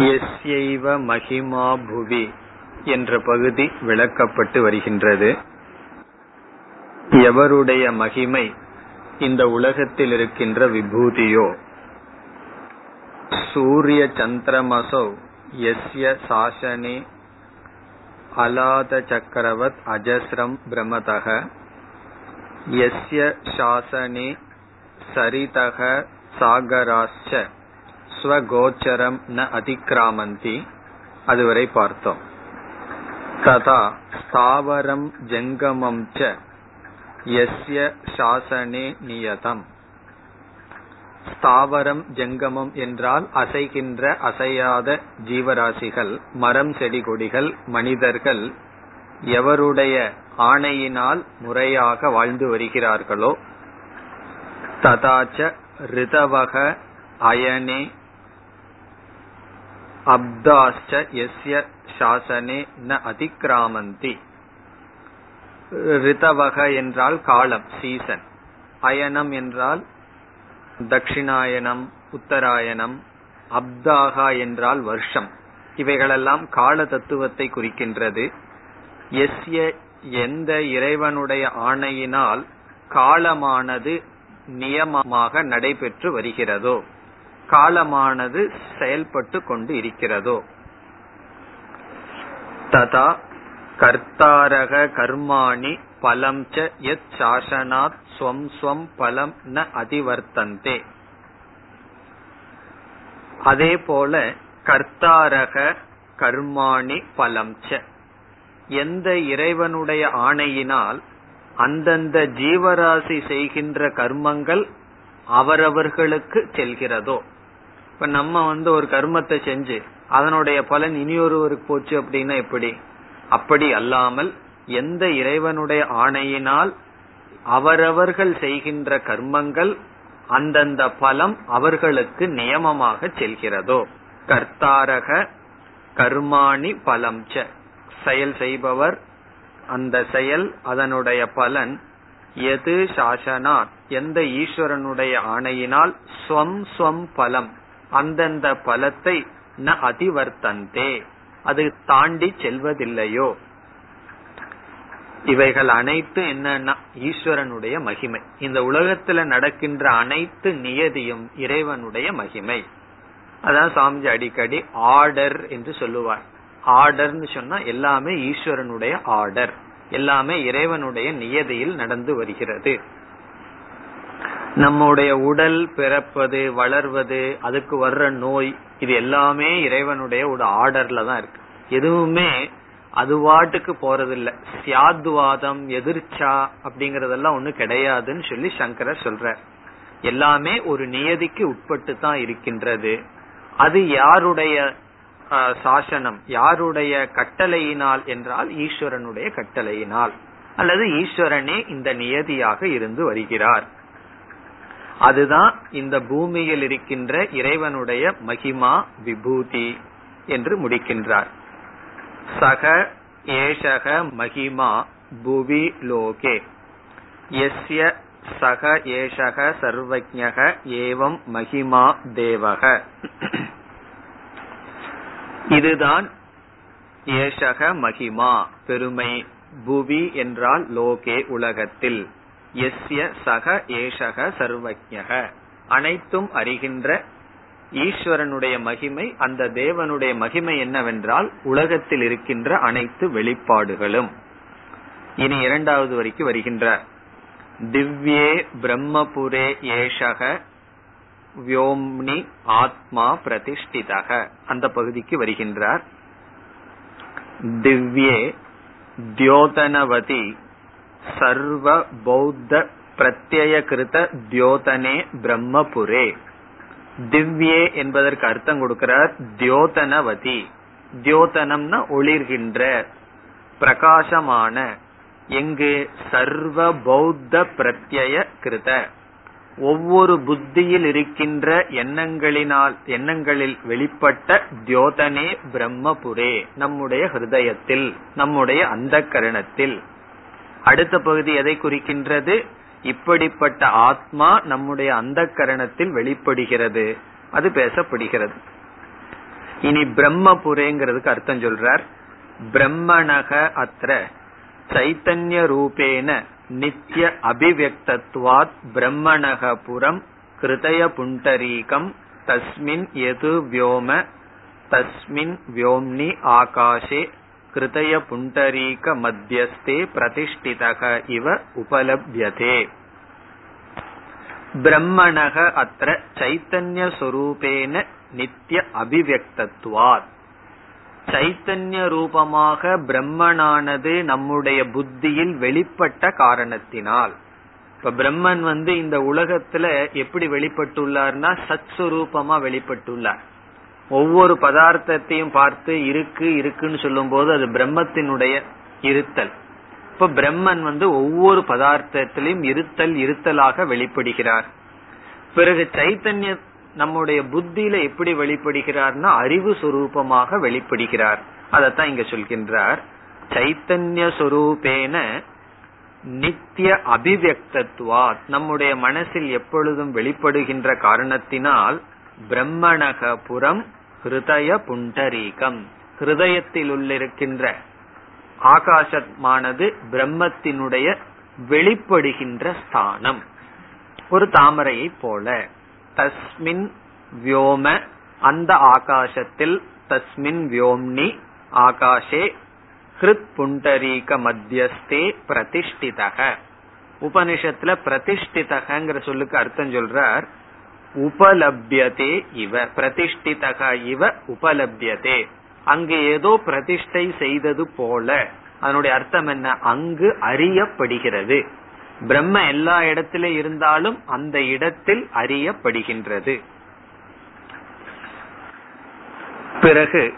எஸ்யைவ மகிமா புவி என்ற பகுதி விளக்கப்பட்டு வருகின்றது. எவருடைய மகிமை இந்த உலகத்தில் இருக்கின்ற விபூதியோ? சூரிய சந்திரமசோ எஸ்ய சாசனே அலாத சக்கரவத் அஜஸ்ரம் பிரமதக எஸ்ய சாசனே சரிதக சாகராச்ச ஸ்வகோச்சரம் ந அதிக்ராமந்தி. அதுவரை பார்த்தோம். ததா ஸ்தாவரம் ஜங்கமம் ச. எஸ்ய சாசனே நியதம். ஸ்தாவரம் ஜங்கமம் என்றால் அசைகின்ற அசையாத ஜீவராசிகள் மரம் செடி கொடிகள் மனிதர்கள் எவருடைய ஆணையினால் முறையாக வாழ்ந்து வருகிறார்களோ ததாச்ச ரிதவக அயனே அப்தாச்ச எஸ்ய சாசனே ந அதிக்ராமந்தி. ரிதவக என்றால் காலம் சீசன் அயனம் என்றால் தட்சிணாயனம் உத்தராயணம் அப்தாகா என்றால் வருஷம். இவைகளெல்லாம் கால தத்துவத்தை குறிக்கின்றது. எஸ்ய எந்த இறைவனுடைய ஆணையினால் காலமானது நியமமாக நடைபெற்று வருகிறதோ. காலமானது செயல்பட்டு கொண்டு இருக்கிறதோ. ததா கர்த்தாரக கர்மாணி பலம் ச எத் சாசனாத் ஸ்வம் ஸ்வம் பலம் ந அதிவர்த்தந்தே. அதே போல கர்த்தாரக கர்மாணி பலம் ச எந்த இறைவனுடைய ஆணையினால் அந்தந்த ஜீவராசி செய்கின்ற கர்மங்கள் அவரவர்களுக்கு செல்கிறதோ. இப்ப நம்ம வந்து ஒரு கர்மத்தை செஞ்சு அதனுடைய பலன் இனியொருவருக்கு போச்சு அப்படின்னா எப்படி? அப்படி அல்லாமல் எந்த இறைவனுடைய ஆணையினால் அவரவர்கள் செய்கின்ற கர்மங்கள் அந்தந்த பலம் அவர்களுக்கு நியமமாக செல்கிறதோ? கர்த்தாரக கர்மாணி பலம் செயல் செய்பவர் அந்த செயல் அதனுடைய பலன் எது சாசனா எந்த ஈஸ்வரனுடைய ஆணையினால் ஸ்வம் ஸ்வம் பலம் அந்தந்த பலத்தை ந அதிவர்த்தந்தே. அது தாண்டி செல்வதில்லையோ. இவைகள் அனைத்து என்னன்னா ஈஸ்வரனுடைய மகிமை. இந்த உலகத்துல நடக்கின்ற அனைத்து நியதியும் இறைவனுடைய மகிமை. அதான் சாமிஜி அடிக்கடி ஆர்டர் என்று சொல்லுவார். ஆர்டர்னு சொன்னா எல்லாமே ஈஸ்வரனுடைய ஆர்டர். எல்லாமே இறைவனுடைய நியதியில் நடந்து வருகிறது. நம்முடைய உடல் பிறப்பது வளர்வது அதுக்கு வர்ற நோய் இது எல்லாமே இறைவனுடைய ஒரு ஆர்டர்ல தான் இருக்கு. எதுவுமே அது வாட்டுக்கு போறதில்ல. சியாத்வாதம் எதிர்ச்சா அப்படிங்கறதெல்லாம் ஒண்ணு கிடையாதுன்னு சொல்லி சங்கரர் சொல்ற எல்லாமே ஒரு நியதிக்கு உட்பட்டு தான் இருக்கின்றது. அது யாருடைய சாசனம்? யாருடைய கட்டளையினால் என்றால் ஈஸ்வரனுடைய கட்டளையினால். அல்லது ஈஸ்வரனே இந்த நியதியாக இருந்து வருகிறார். அதுதான் இந்த பூமியில் இருக்கின்ற இறைவனுடைய மகிமா விபூதி என்று முடிக்கின்றார். சக ஏஷக மகிமா புவி லோகே. எஸ்ய சக ஏஷக சர்வஜக ஏவம் மகிமா தேவக. இதுதான் ஏஷக மகிமா பெருமை. புவி என்றால் லோகே உலகத்தில். எஸ்ய சக ஏஷக சர்வஜக அனைத்தும் அறிகின்ற ஈஸ்வரனுடைய மகிமை அந்த தேவனுடைய மகிமை என்னவென்றால் உலகத்தில் இருக்கின்ற அனைத்து வெளிப்பாடுகளும். இனி இரண்டாவது வரைக்கும் வருகின்ற திவ்யே பிரம்மபுரே ஏஷக வியோம்னி ஆத்மா பிரதிஷ்டிதக. அந்த பகுதிக்கு வருகின்றார். திவ்யே தியோதனவதி சர்வ பௌத்த பிரத்யய கிருத தியோதனே பிரம்மபுரே. திவ்யே என்பதற்கு அர்த்தம் கொடுக்கிறார் தியோதனவதி. தியோதனம்னா ஒளிர்கின்ற பிரகாசமான எங்கு சர்வ பௌத்த பிரத்யய கிருத ஒவ்வொரு புத்தியில் இருக்கின்ற எண்ணங்களினால் எண்ணங்களில் வெளிப்பட்ட தியோதனே பிரம்மபுரே நம்முடைய ஹிருதயத்தில் நம்முடைய அந்த கரணத்தில் அடுத்த பகுதி எதை குறிக்கின்றது? இப்படிப்பட்ட ஆத்மா நம்முடைய அந்த கரணத்தில் வெளிப்படுகிறது. அது பேசப்படுகிறது. இனி பிரம்மபுரேங்கிறதுக்கு அர்த்தம் சொல்றார். பிரம்மணக அத்திர சைத்தன்ய ரூபேன நித்திய அபிவியக்தத்வாத் பிரம்மணக புறம் கிருதய புண்டரீகம் தஸ்மின் எது வியோம தஸ்மின் வியோம்னி ஆகாஷே கிருதய புண்டரீக மத்தியஸ்தே பிரதிஷ்டிதக இவ உபலபியதே பிரம்மணக அத்த சைத்தன்ய சொரூபேன நித்திய அபிவியக்தத்துவார் சைத்தன்ய ரூபமாக பிரம்மனானது நம்முடைய புத்தியில் வெளிப்பட்ட காரணத்தினால். இப்ப பிரம்மன் வந்து இந்த உலகத்துல எப்படி வெளிப்பட்டுள்ளார்னா சத் சுரூபமா வெளிப்பட்டுள்ளார். ஒவ்வொரு பதார்த்தத்தையும் பார்த்து இருக்கு இருக்குன்னு சொல்லும் போது அது பிரம்மத்தினுடைய இருத்தல். இப்ப பிரம்மன் வந்து ஒவ்வொரு பதார்த்தத்திலையும் இருத்தல் இருத்தலாக வெளிப்படுகிறார். பிறகு சைத்தன்ய நம்முடைய புத்தியில எப்படி வெளிப்படுகிறார்னா அறிவு சுரூபமாக வெளிப்படுகிறார். அதத்தான் இங்க சொல்கின்றார். சைத்தன்ய சுரூபேன நித்திய அபிவியக்தத்துவாத். நம்முடைய மனசில் எப்பொழுதும் வெளிப்படுகின்ற காரணத்தினால் பிரம்மணக புறம் ஹிருதய புண்டரீகம். ஹிருதயத்தில் உள்ளிருக்கின்ற ஆகாசமானது பிரம்மத்தினுடைய வெளிப்படுகின்ற ஸ்தானம். ஒரு தாமரையை போல. தஸ்மின் வியோம அந்த ஆகாசத்தில் தஸ்மின் வியோம்னி ஆகாஷே ஹிருத் புண்டரீக மத்தியஸ்தே பிரதிஷ்டிதக. உபனிஷத்துல பிரதிஷ்டிதகங்கிற சொல்லுக்கு அர்த்தம் சொல்றார். உபலபியதே இவ பிரதிஷ்டிதக இவ உபலபியதே. அங்கு ஏதோ பிரதிஷ்டை செய்தது போல. அதனுடைய அர்த்தம் என்ன? அங்கு அறியப்படுகிறது. பிரம்ம எல்லா இடத்திலும் இருந்தாலும் அந்த இடத்தில் அறியப்படுகின்றது. பிறகு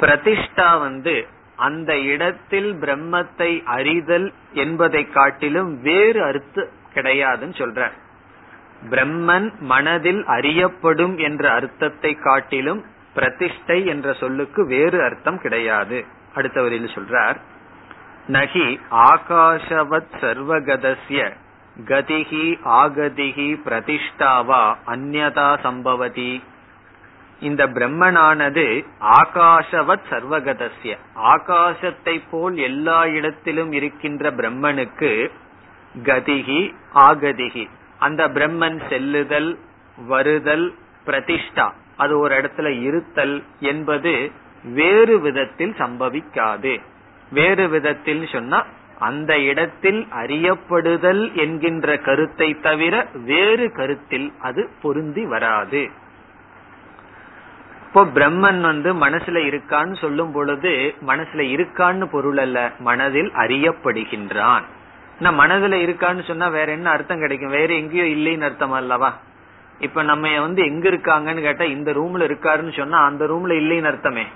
பிரதிஷ்டா வந்து அந்த இடத்தில் பிரம்மத்தை அறிதல் என்பதை காட்டிலும் வேறு அர்த்தம் கிடையாதுன்னு சொல்ற பிரம்மன் மனதில் அறியப்படும் என்ற அர்த்தத்தை காட்டிலும் பிரதிஷ்டை என்ற சொல்லுக்கு வேறு அர்த்தம் கிடையாது. அடுத்தவரில் சொல்றார் நகி ஆகாஷவத் சர்வகதசிய கதிகி ஆகதிகி பிரதிஷ்டாவா அந்நதா சம்பவதி. இந்த பிரம்மனானது ஆகாஷவத் சர்வகதசிய ஆகாசத்தை போல் எல்லா இடத்திலும் இருக்கின்ற பிரம்மனுக்கு கதிகி ஆகதிகி அந்த பிரம்மன் செல்லுதல் வருதல் பிரதிஷ்டா. அது ஒரு இடத்துல இருத்தல் என்பது வேறு விதத்தில் சம்பவிக்காது. வேறு விதத்தில் சொன்னா அந்த இடத்தில் அறியப்படுதல் என்கின்ற கருத்தை தவிர வேறு கருத்தில் அது பொருந்தி வராது. இப்போ பிரம்மன் வந்து மனசுல இருக்கான்னு சொல்லும் பொழுது மனசுல இருக்கான்னு பொருள் அல்ல மனதில் அறியப்படுகின்றான். மனதுல இருக்கான்னு சொன்னா வேற என்ன அர்த்தம் கிடைக்கும்? வேற எங்கேயோ இல்லைன்னு அர்த்தம் அல்லவா இப்ப நம்ம வந்து எங்க இருக்காங்கன்னு கேட்டா இந்த ரூம்ல இருக்காருன்னு சொன்னா அந்த ரூம்ல இல்லைன்னு அர்த்தமே.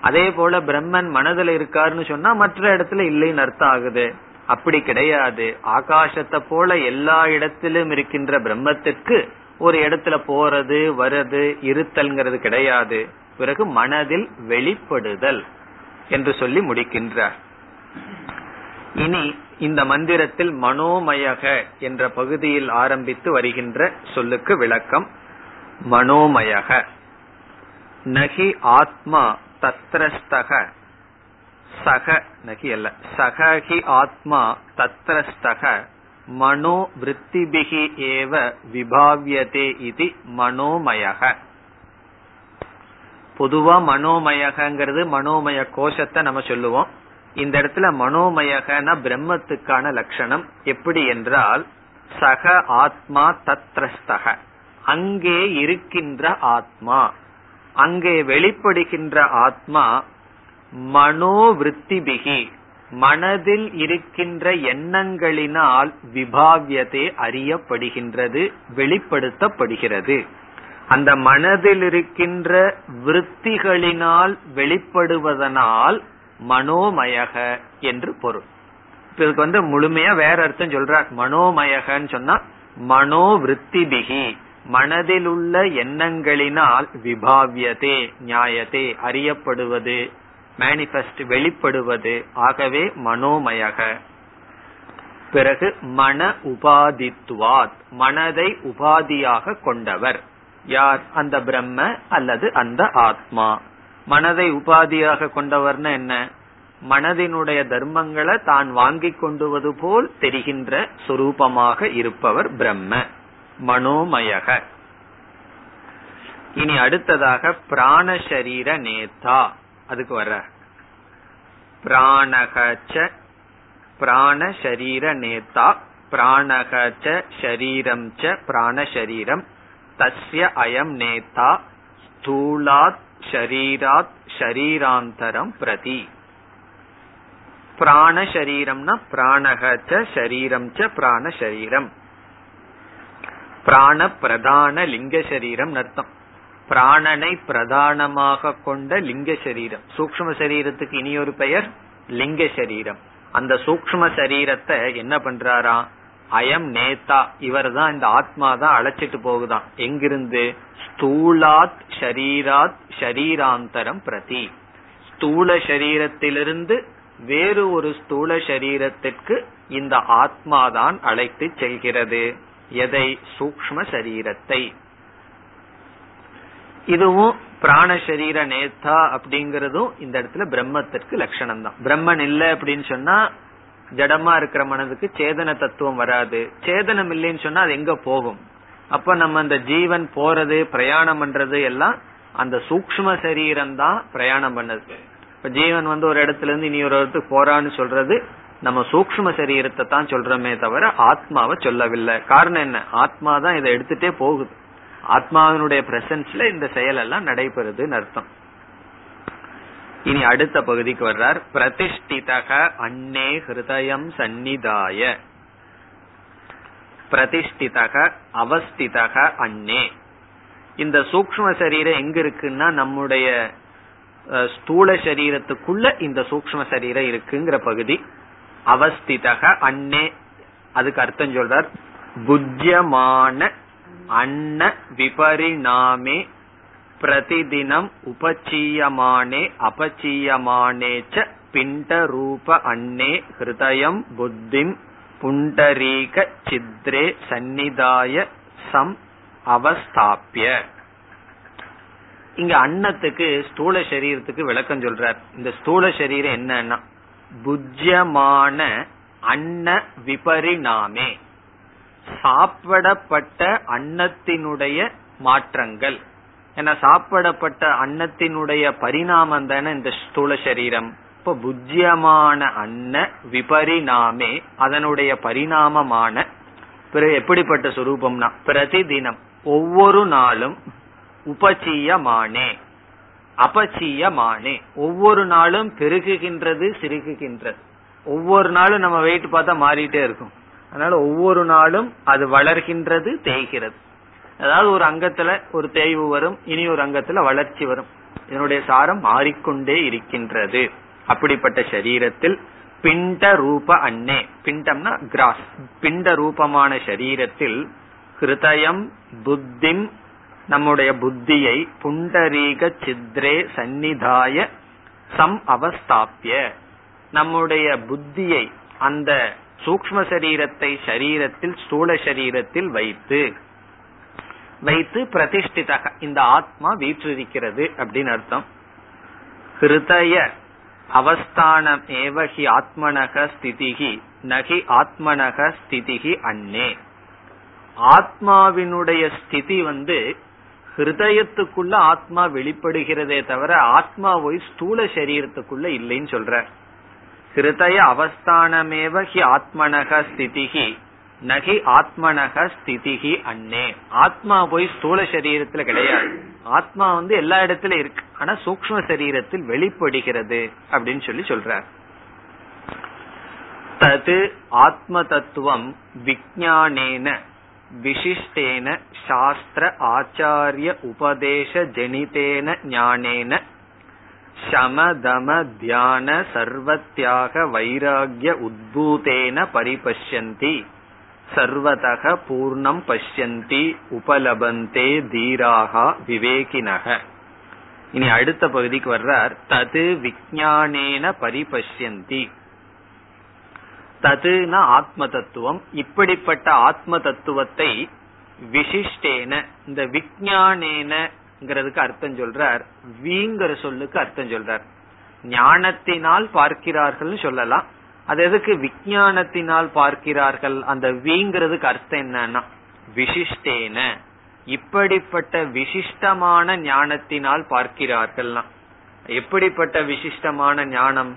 அதே போல பிரம்மன் மனதுல இருக்காருன்னு சொன்னா மற்ற இடத்துல இல்லைன்னு அர்த்தம் ஆகுது. அப்படி கிடையாது. ஆகாசத்தை போல எல்லா இடத்திலும் இருக்கின்ற பிரம்மத்திற்கு ஒரு இடத்துல போறது வர்றது இருத்தல்ங்கிறது கிடையாது. பிறகு மனதில் வெளிப்படுதல் என்று சொல்லி முடிக்கின்றார். இனி இந்த மந்திரத்தில் மனோமயக என்ற பகுதியில் ஆரம்பித்து வருகின்ற சொல்லுக்கு விளக்கம். மனோமயக. நகி ஆத்மா தத்ரஸ்தக. சக நகி அல்ல. சகஹி ஆத்மா தத்ரஸ்தக. மனோ விற்த்திபிகி ஏவ விபாவியதே இது மனோமயக. பொதுவா மனோமயகங்கிறது மனோமய கோஷத்தை நம்ம சொல்லுவோம். இந்த இடத்துல மனோமயகன பிரம்மத்துக்கான லட்சணம் எப்படி என்றால் சக ஆத்மா தத்ரஸ்தக. அங்கே இருக்கின்ற ஆத்மா அங்கே வெளிப்படுகின்ற ஆத்மா மனோவிருத்திபிகி மனதில் இருக்கின்ற எண்ணங்களினால் விபாவியதே அறியப்படுகின்றது வெளிப்படுத்தப்படுகிறது. அந்த மனதில் இருக்கின்ற விற்த்திகளினால் வெளிப்படுவதனால் மனோமயக என்று பொருள். இதுக்கு வந்து முழுமையா வேற அர்த்தம் சொல்றார் மனோமயகன்னு சொன்னா மனோவிருத்திபிகி மனதில் உள்ள எண்ணங்களினால் விபாவியதே நியாயத்தே அறியப்படுவது மேனிபெஸ்ட் வெளிப்படுவது ஆகவே மனோமயக. பிறகு மன உபாதித்துவாத் மனதை உபாதியாக கொண்டவர். யார்? அந்த பிரம்ம அல்லது அந்த ஆத்மா. மனதை உபாதியாக கொண்டவர்னு என்ன? மனதினுடைய தர்மங்களை தான் வாங்கி கொண்டுவது போல் தெரிகின்ற சொரூபமாக இருப்பவர் பிரம்ம. மனோமயக. இனி அடுத்ததாக பிராண சரீர நேதா அதுக்கு வர்ற. பிராணகச்ச பிராணசரீர நேதா பிராணகச்ச சரீரம் ச பிராண சரீரம் தஸ்ய அயம் நேதா ஸ்தூலாத் ஷரீராத் ஷரீராந்தரம் பிரதி. பிராண சரீரம்னா பிராணகச்ச ஷரீரம் ச பிராண சரீரம் பிராண பிரதான லிங்க சரீரம் அர்த்தம். பிராணனை பிரதானமாக கொண்ட லிங்க சரீரம் சூக்ம சரீரத்துக்கு இனி ஒரு பெயர் லிங்க சரீரம் அந்த சூக்ம சரீரத்தை என்ன பண்றாரா? அயம் நேதா இவர் தான் இந்த ஆத்மா தான் அழைச்சிட்டு போகுதான். எங்கிருந்து? ஸ்தூலாத் ஷரீராத் ஷரீராந்தரம் பிரதி. ஸ்தூல சரீரத்திலிருந்து வேறு ஒரு ஸ்தூல சரீரத்திற்கு இந்த ஆத்மாதான் அழைத்து செல்கிறது. எதை? சூக்ம சரீரத்தை இதுவும் பிராணசரீர நேத்தா அப்படிங்கறதும் இந்த இடத்துல பிரம்மத்திற்கு லட்சணம் தான் பிரம்மன் இல்லை அப்படின்னு சொன்னா ஜடமா இருக்கிற மனதுக்கு சேதன தத்துவம் வராது. சேதனம் இல்லைன்னு சொன்னா அது எங்க போகும்? அப்ப நம்ம அந்த ஜீவன் போறது பிரயாணம் பண்றது எல்லாம் அந்த சூக்ம சரீரம் தான் பிரயாணம் பண்ணது. இப்ப ஜீவன் வந்து ஒரு இடத்துல இருந்து இனி ஒரு இடத்துக்கு போறான்னு சொல்றது நம்ம சூக்ம சரீரத்தை தான் சொல்றோமே தவிர ஆத்மாவை சொல்லவில்லை. காரணம் என்ன? ஆத்மா தான் இதை எடுத்துட்டே போகுது. ஆத்மாவினுடைய பிரசன்ஸ்ல இந்த செயல் எல்லாம் நடைபெறுதுன்னு அர்த்தம். இனி அடுத்த பகுதிக்கு வர்றார். பிரதிஷ்டிதக அன்னே ஹிருதயம் சந்நிதாய. பிரதிஷ்டிதக அவஸ்திதக அன்னே. இந்த சூக்ம சரீரம் எங்க இருக்குன்னா நம்முடைய ஸ்தூல சரீரத்துக்குள்ள இந்த சூக்ம சரீரம் இருக்குங்கிற பகுதி. அவஸ்திதக அன்னே. அதுக்கு அர்த்தம் சொல்றார். புத்தியமான அன்ன விபரிணாமே பிரதிதினம் உபச்சீயமானே அபச்சீயமானே ச பிண்ட ரூப அன்னே ஹிருதயம் புத்திம் புண்டரீக சித்ரே சந்நிதாய சம் அவஸ்தாபிய இங்க அன்னத்துக்கு ஸ்தூல சரீரத்துக்கு விளக்கம் சொல்றார். இந்த ஸ்தூல சரீரம் என்னன்னா புஜ்யமான அன்ன விபரிணாமே சாப்பிடப்பட்ட அன்னத்தினுடைய மாற்றங்கள். ஏன்னா சாப்பிடப்பட்ட அன்னத்தினுடைய பரிணாமம் தானே இந்த ஸ்தூல சரீரம். இப்ப புஜ்யமான அன்ன விபரிணாமே அதனுடைய பரிணாமமான பிறகு எப்படிப்பட்ட சுரூபம்னா பிரதிதினம். ஒவ்வொரு நாளும் உபச்சீயமானே அபச்சீயமானே ஒவ்வொரு நாளும் பெருகுகின்றது சிறுகுகின்றது. ஒவ்வொரு நாளும் நம்ம வெயிட் பார்த்தா மாறிட்டே இருக்கும். அதனால ஒவ்வொரு நாளும் அது வளர்கின்றது தேய்கிறது. அதாவது ஒரு அங்கத்துல ஒரு தேய்வு வரும் இனி ஒரு அங்கத்துல வளர்ச்சி வரும். இதனுடைய சாரம் மாறிக்கொண்டே இருக்கின்றது. அப்படிப்பட்ட சரீரத்தில் பிண்ட ரூப அன்னே. பிண்டம்னா கிராஸ் பிண்ட ரூபமான சரீரத்தில் ஹிருதயம் புத்திம் நம்முடைய புத்தியை புண்டரீக சித்ரே சந்நிதாய சம் அவஸ்தாபிய. நம்முடைய புத்தியை அந்த சூக்ம சரீரத்தை சரீரத்தில் ஸ்தூல சரீரத்தில் வைத்து வைத்து பிரதிஷ்டிதக இந்த ஆத்மா வீற்றிருக்கிறது அப்படின்னு அர்த்தம். ஹிருதய அவஸ்தானம் ஏவகி ஆத்மனக ஸ்திதிகி நகி ஆத்மனக ஸ்திதிகி அன்னே. ஆத்மாவினுடைய ஸ்திதி வந்து ஹிருதயத்துக்குள்ள ஆத்மா வெளிப்படுகிறதே தவிர ஆத்மா போய் ஸ்தூல சரீரத்துக்குள்ள இல்லைன்னு சொல்ற. ஹிருதய அவஸ்தானமேவ ஹி ஆத்மனக ஸ்திதிகி நகி ஆத்மனக ஸ்திதிகி அன்னே. ஆத்மா போய் ஸ்தூல சரீரத்துல கிடையாது. ஆத்மா வந்து எல்லா இடத்துல இருக்கு. ஆனா சூக்ம சரீரத்தில் வெளிப்படுகிறது அப்படின்னு சொல்லி சொல்றார். தது ஆத்ம தத்துவம் விஜயானேன விசிஷ்டேன சாஸ்திர ஆச்சாரிய உபதேச ஜனிதேன ஞானேன சமதம தியான சர்வத்தியாக வைராகிய உத்பூதேன பரிபஷ்யந்தி. சர்வதக பூர்ணம் பஷ்யந்தி உபலபந்தே தீராகா விவேகினக. இனி அடுத்த பகுதிக்கு வர்றார். தது விஜானேன பரிபஷ்யந்தி. ததுனா ஆத்ம தத்துவம் இப்படிப்பட்ட ஆத்ம தத்துவத்தை விசிஷ்டேன இந்த விஜானேன அர்த்தம் சொல்றார். வீங்கிற சொல்லுக்கு அர்த்தம் சொல்றார். ஞானத்தினால் பார்க்கிறார்கள் சொல்லலாம். அது எதுக்கு விஞ்ஞானத்தினால் பார்க்கிறார்கள்? அந்த வீங்கிறதுக்கு அர்த்தம் என்னன்னா விசிஷ்டேன. இப்படிப்பட்ட விசிஷ்டமான ஞானத்தினால் பார்க்கிறார்கள்னா எப்படிப்பட்ட விசிஷ்டமான ஞானம்?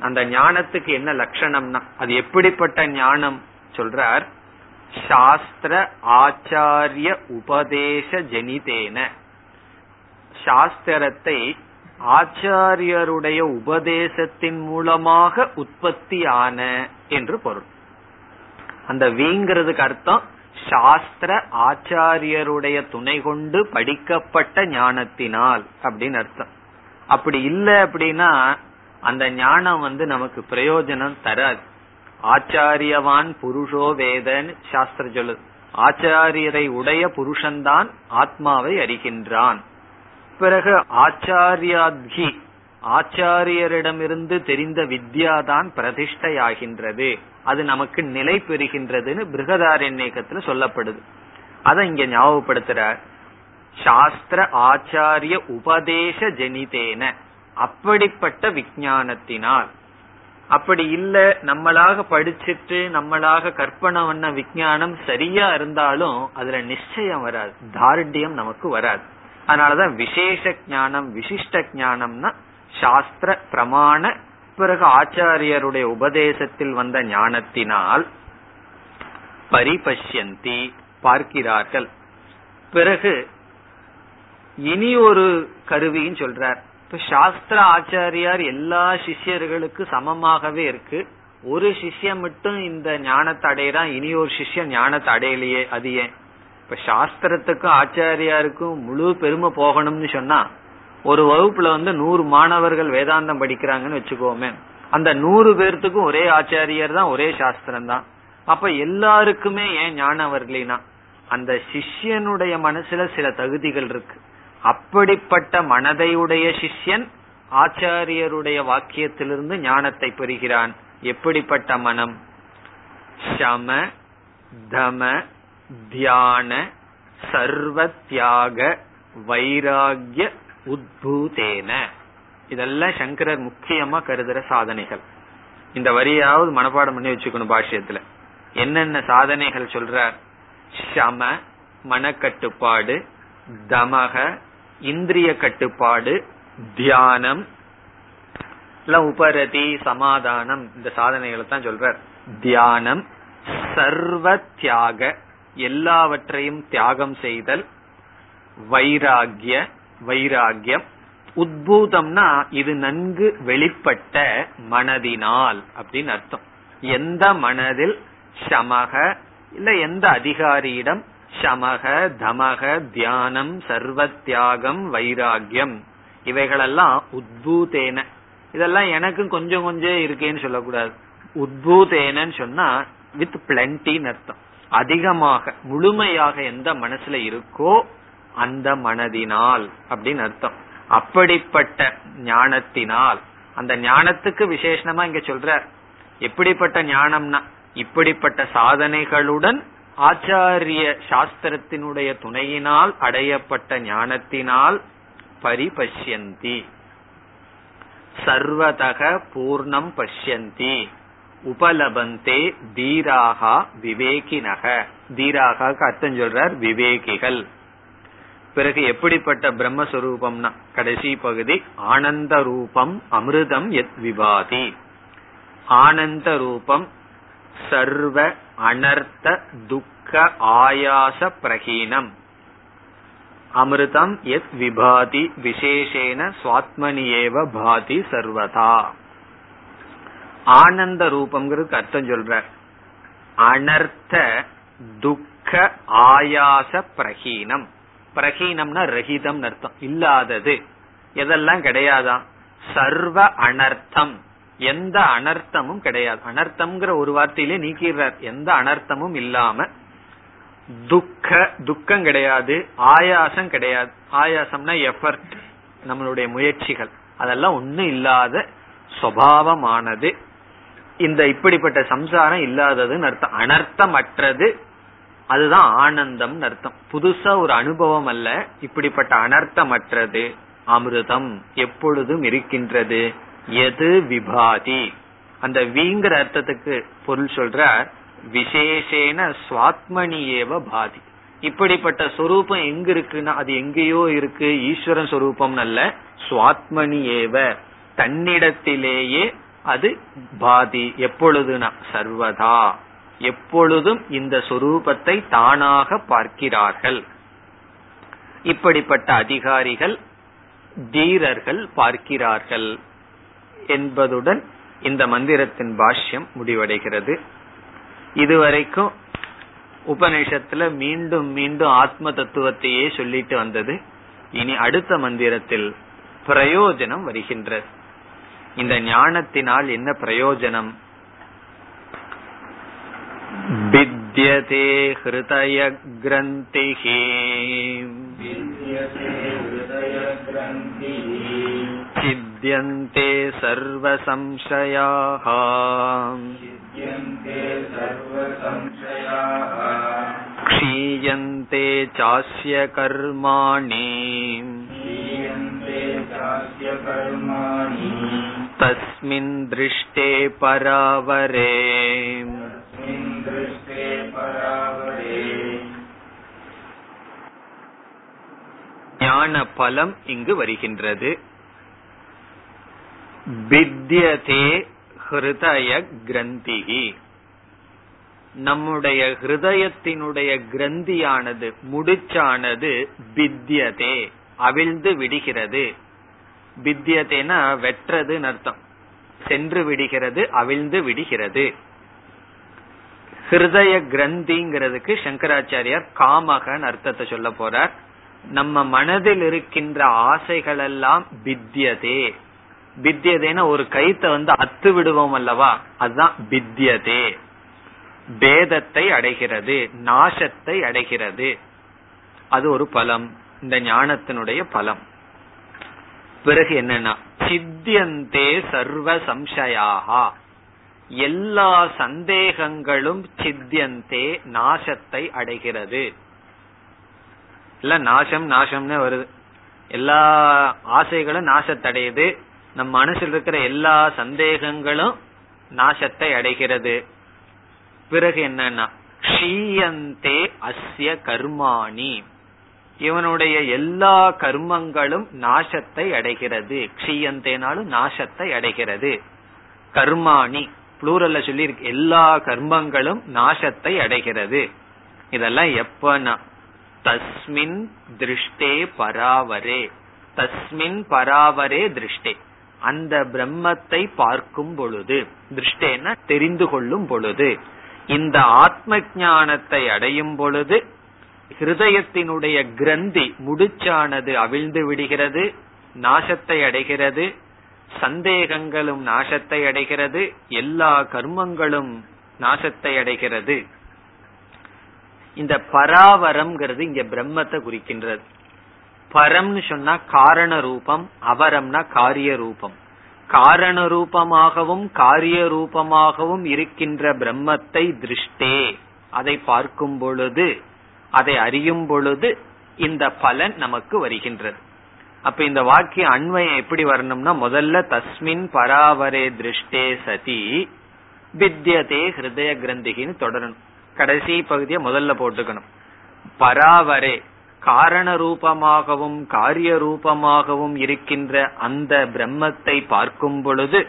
அந்த ஞானத்துக்கு என்ன லட்சணம்னா அது எப்படிப்பட்ட ஞானம்? சொல்றார் சாஸ்திர ஆச்சாரிய உபதேச ஜனிதேன. சாஸ்திரத்தை ஆச்சாரியருடைய உபதேசத்தின் மூலமாக உற்பத்தி ஆன என்று பொருள். அந்த வீங்கிறதுக்கு அர்த்தம் சாஸ்திர ஆச்சாரியருடைய துணை கொண்டு படிக்கப்பட்ட ஞானத்தினால் அப்படின்னு அர்த்தம். அப்படி இல்லை அப்படின்னா அந்த ஞானம் வந்து நமக்கு பிரயோஜனம் தராது. ஆச்சாரியவான் புருஷோ வேதன் சாஸ்திர சொல்லுது. ஆச்சாரியரை உடைய புருஷன்தான் ஆத்மாவை அறிகின்றான். பிறகு ஆச்சாரியாத்கி ஆச்சாரியரிடமிருந்து தெரிந்த வித்யாதான் பிரதிஷ்டையாகின்றது. அது நமக்கு நிலை பெறுகின்றதுன்னு பிருகதாரண்யக்கத்துல சொல்லப்படுது. அதை இங்க ஞாபகப்படுத்துற சாஸ்திர ஆச்சாரிய உபதேச ஜனிதேன அப்படிப்பட்ட விஜயானத்தினால் அப்படி இல்ல நம்மளாக படிச்சுட்டு நம்மளாக கற்பனை பண்ண விஞ்ஞானம் சரியா இருந்தாலும் அதுல நிச்சயம் வராது. தார்டியம் நமக்கு வராது. அதனாலதான் விசேஷ ஞானம் விசிஷ்ட ஞானம்னா சாஸ்திர பிரமாண பிறகு ஆச்சாரியருடைய உபதேசத்தில் வந்த ஞானத்தினால் பரிபஷ்யந்தி பார்க்கிறார்கள். பிறகு இனி ஒரு கருவின்னு சொல்றார். இப்ப சாஸ்திர ஆச்சாரியார் எல்லா சிஷ்யர்களுக்கு சமமாகவே இருக்கு. ஒரு சிஷ்யம் மட்டும் இந்த ஞானத்தை அடையிறான் இனி ஒரு சிஷ்யம் ஞானத்தை அடையலையே அது ஏன்? இப்ப சாஸ்திரத்துக்கும் ஆச்சாரியாருக்கும் முழு பெருமை போகணும்னு சொன்னா ஒரு வகுப்புல வந்து நூறு மாணவர்கள் வேதாந்தம் படிக்கிறாங்கன்னு வச்சுக்கோமே அந்த நூறு பேர்த்துக்கும் ஒரே ஆச்சாரியர் தான் ஒரே சாஸ்திரம் தான். அப்ப எல்லாருக்குமே ஏன் ஞானம் வரலினா அந்த சிஷ்யனுடைய மனசுல சில தகுதிகள் இருக்கு. அப்படிப்பட்ட மனதையுடைய சிஷ்யன் ஆச்சாரியருடைய வாக்கியத்திலிருந்து ஞானத்தை பெறுகிறான். எப்படிப்பட்ட மனம்? சம தம தியான சர்வ தியாக வைராகிய உத்பூதேன. இதெல்லாம் சங்கரர் முக்கியமா கருதுற சாதனைகள். இந்த வரியாவது மனப்பாடம் பண்ணி வச்சுக்கணும் பாஷ்யத்துல. என்னென்ன சாதனைகள் சொல்றார்? சம மனக்கட்டுப்பாடு தமக இந்திரிய கட்டுப்பாடு தியானம் உபரதி சமாதானம் இந்த சாதனைகளை தான் சொல்றார். தியானம் சர்வ தியாக எல்லாவற்றையும் தியாகம் செய்தல் வைராகிய வைராகியம். உத்பூதம்னா இது நன்கு வெளிப்பட்ட மனதினால் அப்படின்னு அர்த்தம். எந்த மனதில் சமக இல்ல எந்த அதிகாரியிடம் சமக தமக தியானம் சர்வ தியாகம் வைராகியம். இவைகளெல்லாம் உத்பூதேன. இதெல்லாம் எனக்கும் கொஞ்சம் கொஞ்சம் இருக்கேன்னு சொல்லக்கூடாது. உத்பூதேனன்னு சொன்னா வித் பிளண்டின்னு அர்த்தம். அதிகமாக முழுமையாக எந்த மனசுல இருக்கோ அந்த மனதினால் அப்படின்னு அர்த்தம். அப்படிப்பட்ட ஞானத்தினால். அந்த ஞானத்துக்கு விசேஷமா இங்க சொல்ற எப்படிப்பட்ட ஞானம்னா இப்படிப்பட்ட சாதனைகளுடன் ஆச்சாரிய சாஸ்திரத்தினுடைய துணையினால் அடையப்பட்ட ஞானத்தினால் பரிபஷ்யந்தி. சர்வதக பூர்ணம் பஷ்யந்தி. உபலபந்தே தீராகா விவேகினக. தீராக அர்த்தம் சொல்றார் விவேகிகள். பிறகு எப்படிப்பட்ட பிரம்மஸ்வரூபம்னா கடைசி பகுதி ஆனந்த ரூபம் அமிர்தம் எத் விவாதி. ஆனந்த ரூபம் சர்வ அனர்த்த துக்க ஆயாச பிரகீனம். அமிர்தம் எத் விபாதி விசேஷேன சுவாத்மனியேவ பாதி சர்வதா. ஆனந்த ரூபம்ங்கிறதுக்கு அர்த்தம் சொல்ற அனர்த்த துக்க ஆயாச பிரகீனம். பிரகீனம்னா ரஹிதம் அர்த்தம். இல்லாதது. எதெல்லாம் கிடையாதான் சர்வ அனர்த்தம். எந்த அனர்த்தமும் கிடையாது. அனர்த்தம்ங்கிற ஒரு வார்த்தையிலே நீக்கிறார் எந்த அனர்த்தமும் இல்லாம. துக்க துக்கம் கிடையாது. ஆயாசம் கிடையாது. ஆயாசம்னா எஃபர்ட் நம்மளுடைய முயற்சிகள். அதெல்லாம் ஒன்னும் இல்லாத சுவாவமானது இந்த இப்படிப்பட்ட சம்சாரம் இல்லாததுன்னு அர்த்தம். அனர்த்தமற்றது அதுதான் ஆனந்தம் அர்த்தம். புதுசா ஒரு அனுபவம் அல்ல இப்படிப்பட்ட அனர்த்தம் அற்றது அமிர்தம் எப்பொழுதும் இருக்கின்றது. எது விபாதி? அந்த வீங்கிற அர்த்தத்துக்கு பொருள் சொல்ற விசேஷேன சுவாத்மணி ஏவ பாதி. இப்படிப்பட்ட சொரூபம் எங்க இருக்குன்னா அது எங்கேயோ இருக்கு ஈஸ்வரன் சொரூபம் அல்ல சுவாத்மணி ஏவ தன்னிடத்திலேயே அது பாதி. எப்பொழுதுனா சர்வதா. எப்பொழுதும் இந்த சொரூபத்தை தானாக பார்க்கிறார்கள். இப்படிப்பட்ட அதிகாரிகள் தீரர்கள் பார்க்கிறார்கள் என்பதுடன் இந்த மந்திரத்தின் பாஷ்யம் முடிவடைகிறது. இதுவரைக்கும் உபநிஷத்துல மீண்டும் மீண்டும் ஆத்ம தத்துவத்தையே சொல்லிட்டு வந்தது. இனி அடுத்த மந்திரத்தில் பிரயோஜனம் வருகின்றது. இந்த ஞானத்தினால் என்ன பிரயோஜனம் विद्यते हृदयग्रन्थिः चिद्यन्ते सर्वसंशयाः क्षीयन्ते चास्य कर्माणि तस्मिन् दृष्टे परावरे ஞான பலம் இங்கு வருகின்றது வித்யதே ஹிருதய கிரந்திகி நம்முடைய ஹிருதயத்தினுடைய கிரந்தியானது முடிச்சானது வித்யதே அவிழ்ந்து விடுகிறது வித்யதேனா வெட்டுறதுன்னு அர்த்தம். சென்று விடுகிறது அவிழ்ந்து விடுகிறது. ஹிருதய கிரந்திங்கிறதுக்கு சங்கராச்சாரியார் காமகன் அர்த்தத்தை சொல்ல போறார். நம்ம மனதில் இருக்கின்ற ஆசைகள் எல்லாம் வித்யதே வித்யதேன ஒரு கைத்தை வந்து அத்து விடுவோம் அல்லவா? அதுதான் பித்தியதே பேதத்தை அடைகிறது நாசத்தை அடைகிறது. அது ஒரு பலம். இந்த ஞானத்தினுடைய பலம். பிறகு என்னன்னா சித்தியந்தே சர்வ சம்சயாகா எல்லா சந்தேகங்களும் சித்தியந்தே நாசத்தை அடைகிறது. இல்ல நாசம் நாசம்னு வருது. எல்லா ஆசைகளும் நாசத்தடையுது. நம் மனசில் இருக்கிற எல்லா சந்தேகங்களும் நாசத்தை அடைகிறது. பிறகு என்னன்னா ஷீயந்தே அஸ்ய கர்மாணி. இவனுடைய எல்லா கர்மங்களும் நாசத்தை அடைகிறது. க்ஷீயந்தேனாலும் நாசத்தை அடைகிறது. கர்மாணி புளூரல்ல சொல்லி எல்லா கர்மங்களும் நாசத்தை அடைகிறது. இதெல்லாம் எப்பனா தஸ்மின் திருஷ்டே பராவரே. தஸ்மின் பராவரே திருஷ்டே. அந்த பிரம்மத்தை பார்க்கும் பொழுது திருஷ்டேன தெரிந்து கொள்ளும் பொழுது இந்த ஆத்ம ஞானத்தை அடையும் பொழுது ஹிருதயத்தினுடைய கிரந்தி முடிச்சானது அவிழ்ந்து விடுகிறது நாசத்தை அடைகிறது சந்தேகங்களும் நாசத்தை அடைகிறது எல்லா கர்மங்களும் நாசத்தை அடைகிறது. இந்த பராவரம்ங்கிறது இங்க பிரம்மத்தை குறிக்கின்றது. பரம்னு சொன்னா காரண ரூபம் அவரம்னா காரிய ரூபம். காரண ரூபமாகவும் காரிய ரூபமாகவும் இருக்கின்ற பிரம்மத்தை திருஷ்டே. அதை பார்க்கும் பொழுது அதை அறியும் பொழுது இந்த பலன் நமக்கு வருகின்றது. அப்ப இந்த வாக்கிய அண்மையை எப்படி வரணும்னா முதல்ல தஸ்மின் பராவரே திருஷ்டே சதி வித்யதே ஹிருதய கிரந்திகின்னு தொடரணும். கடைசி பகுதியை முதல்ல போட்டுக்கணும். பராவரே காரண ரூபமாகவும் காரிய ரூபமாகவும் இருக்கின்ற அந்த பிரம்மத்தை பார்க்கும் பொழுது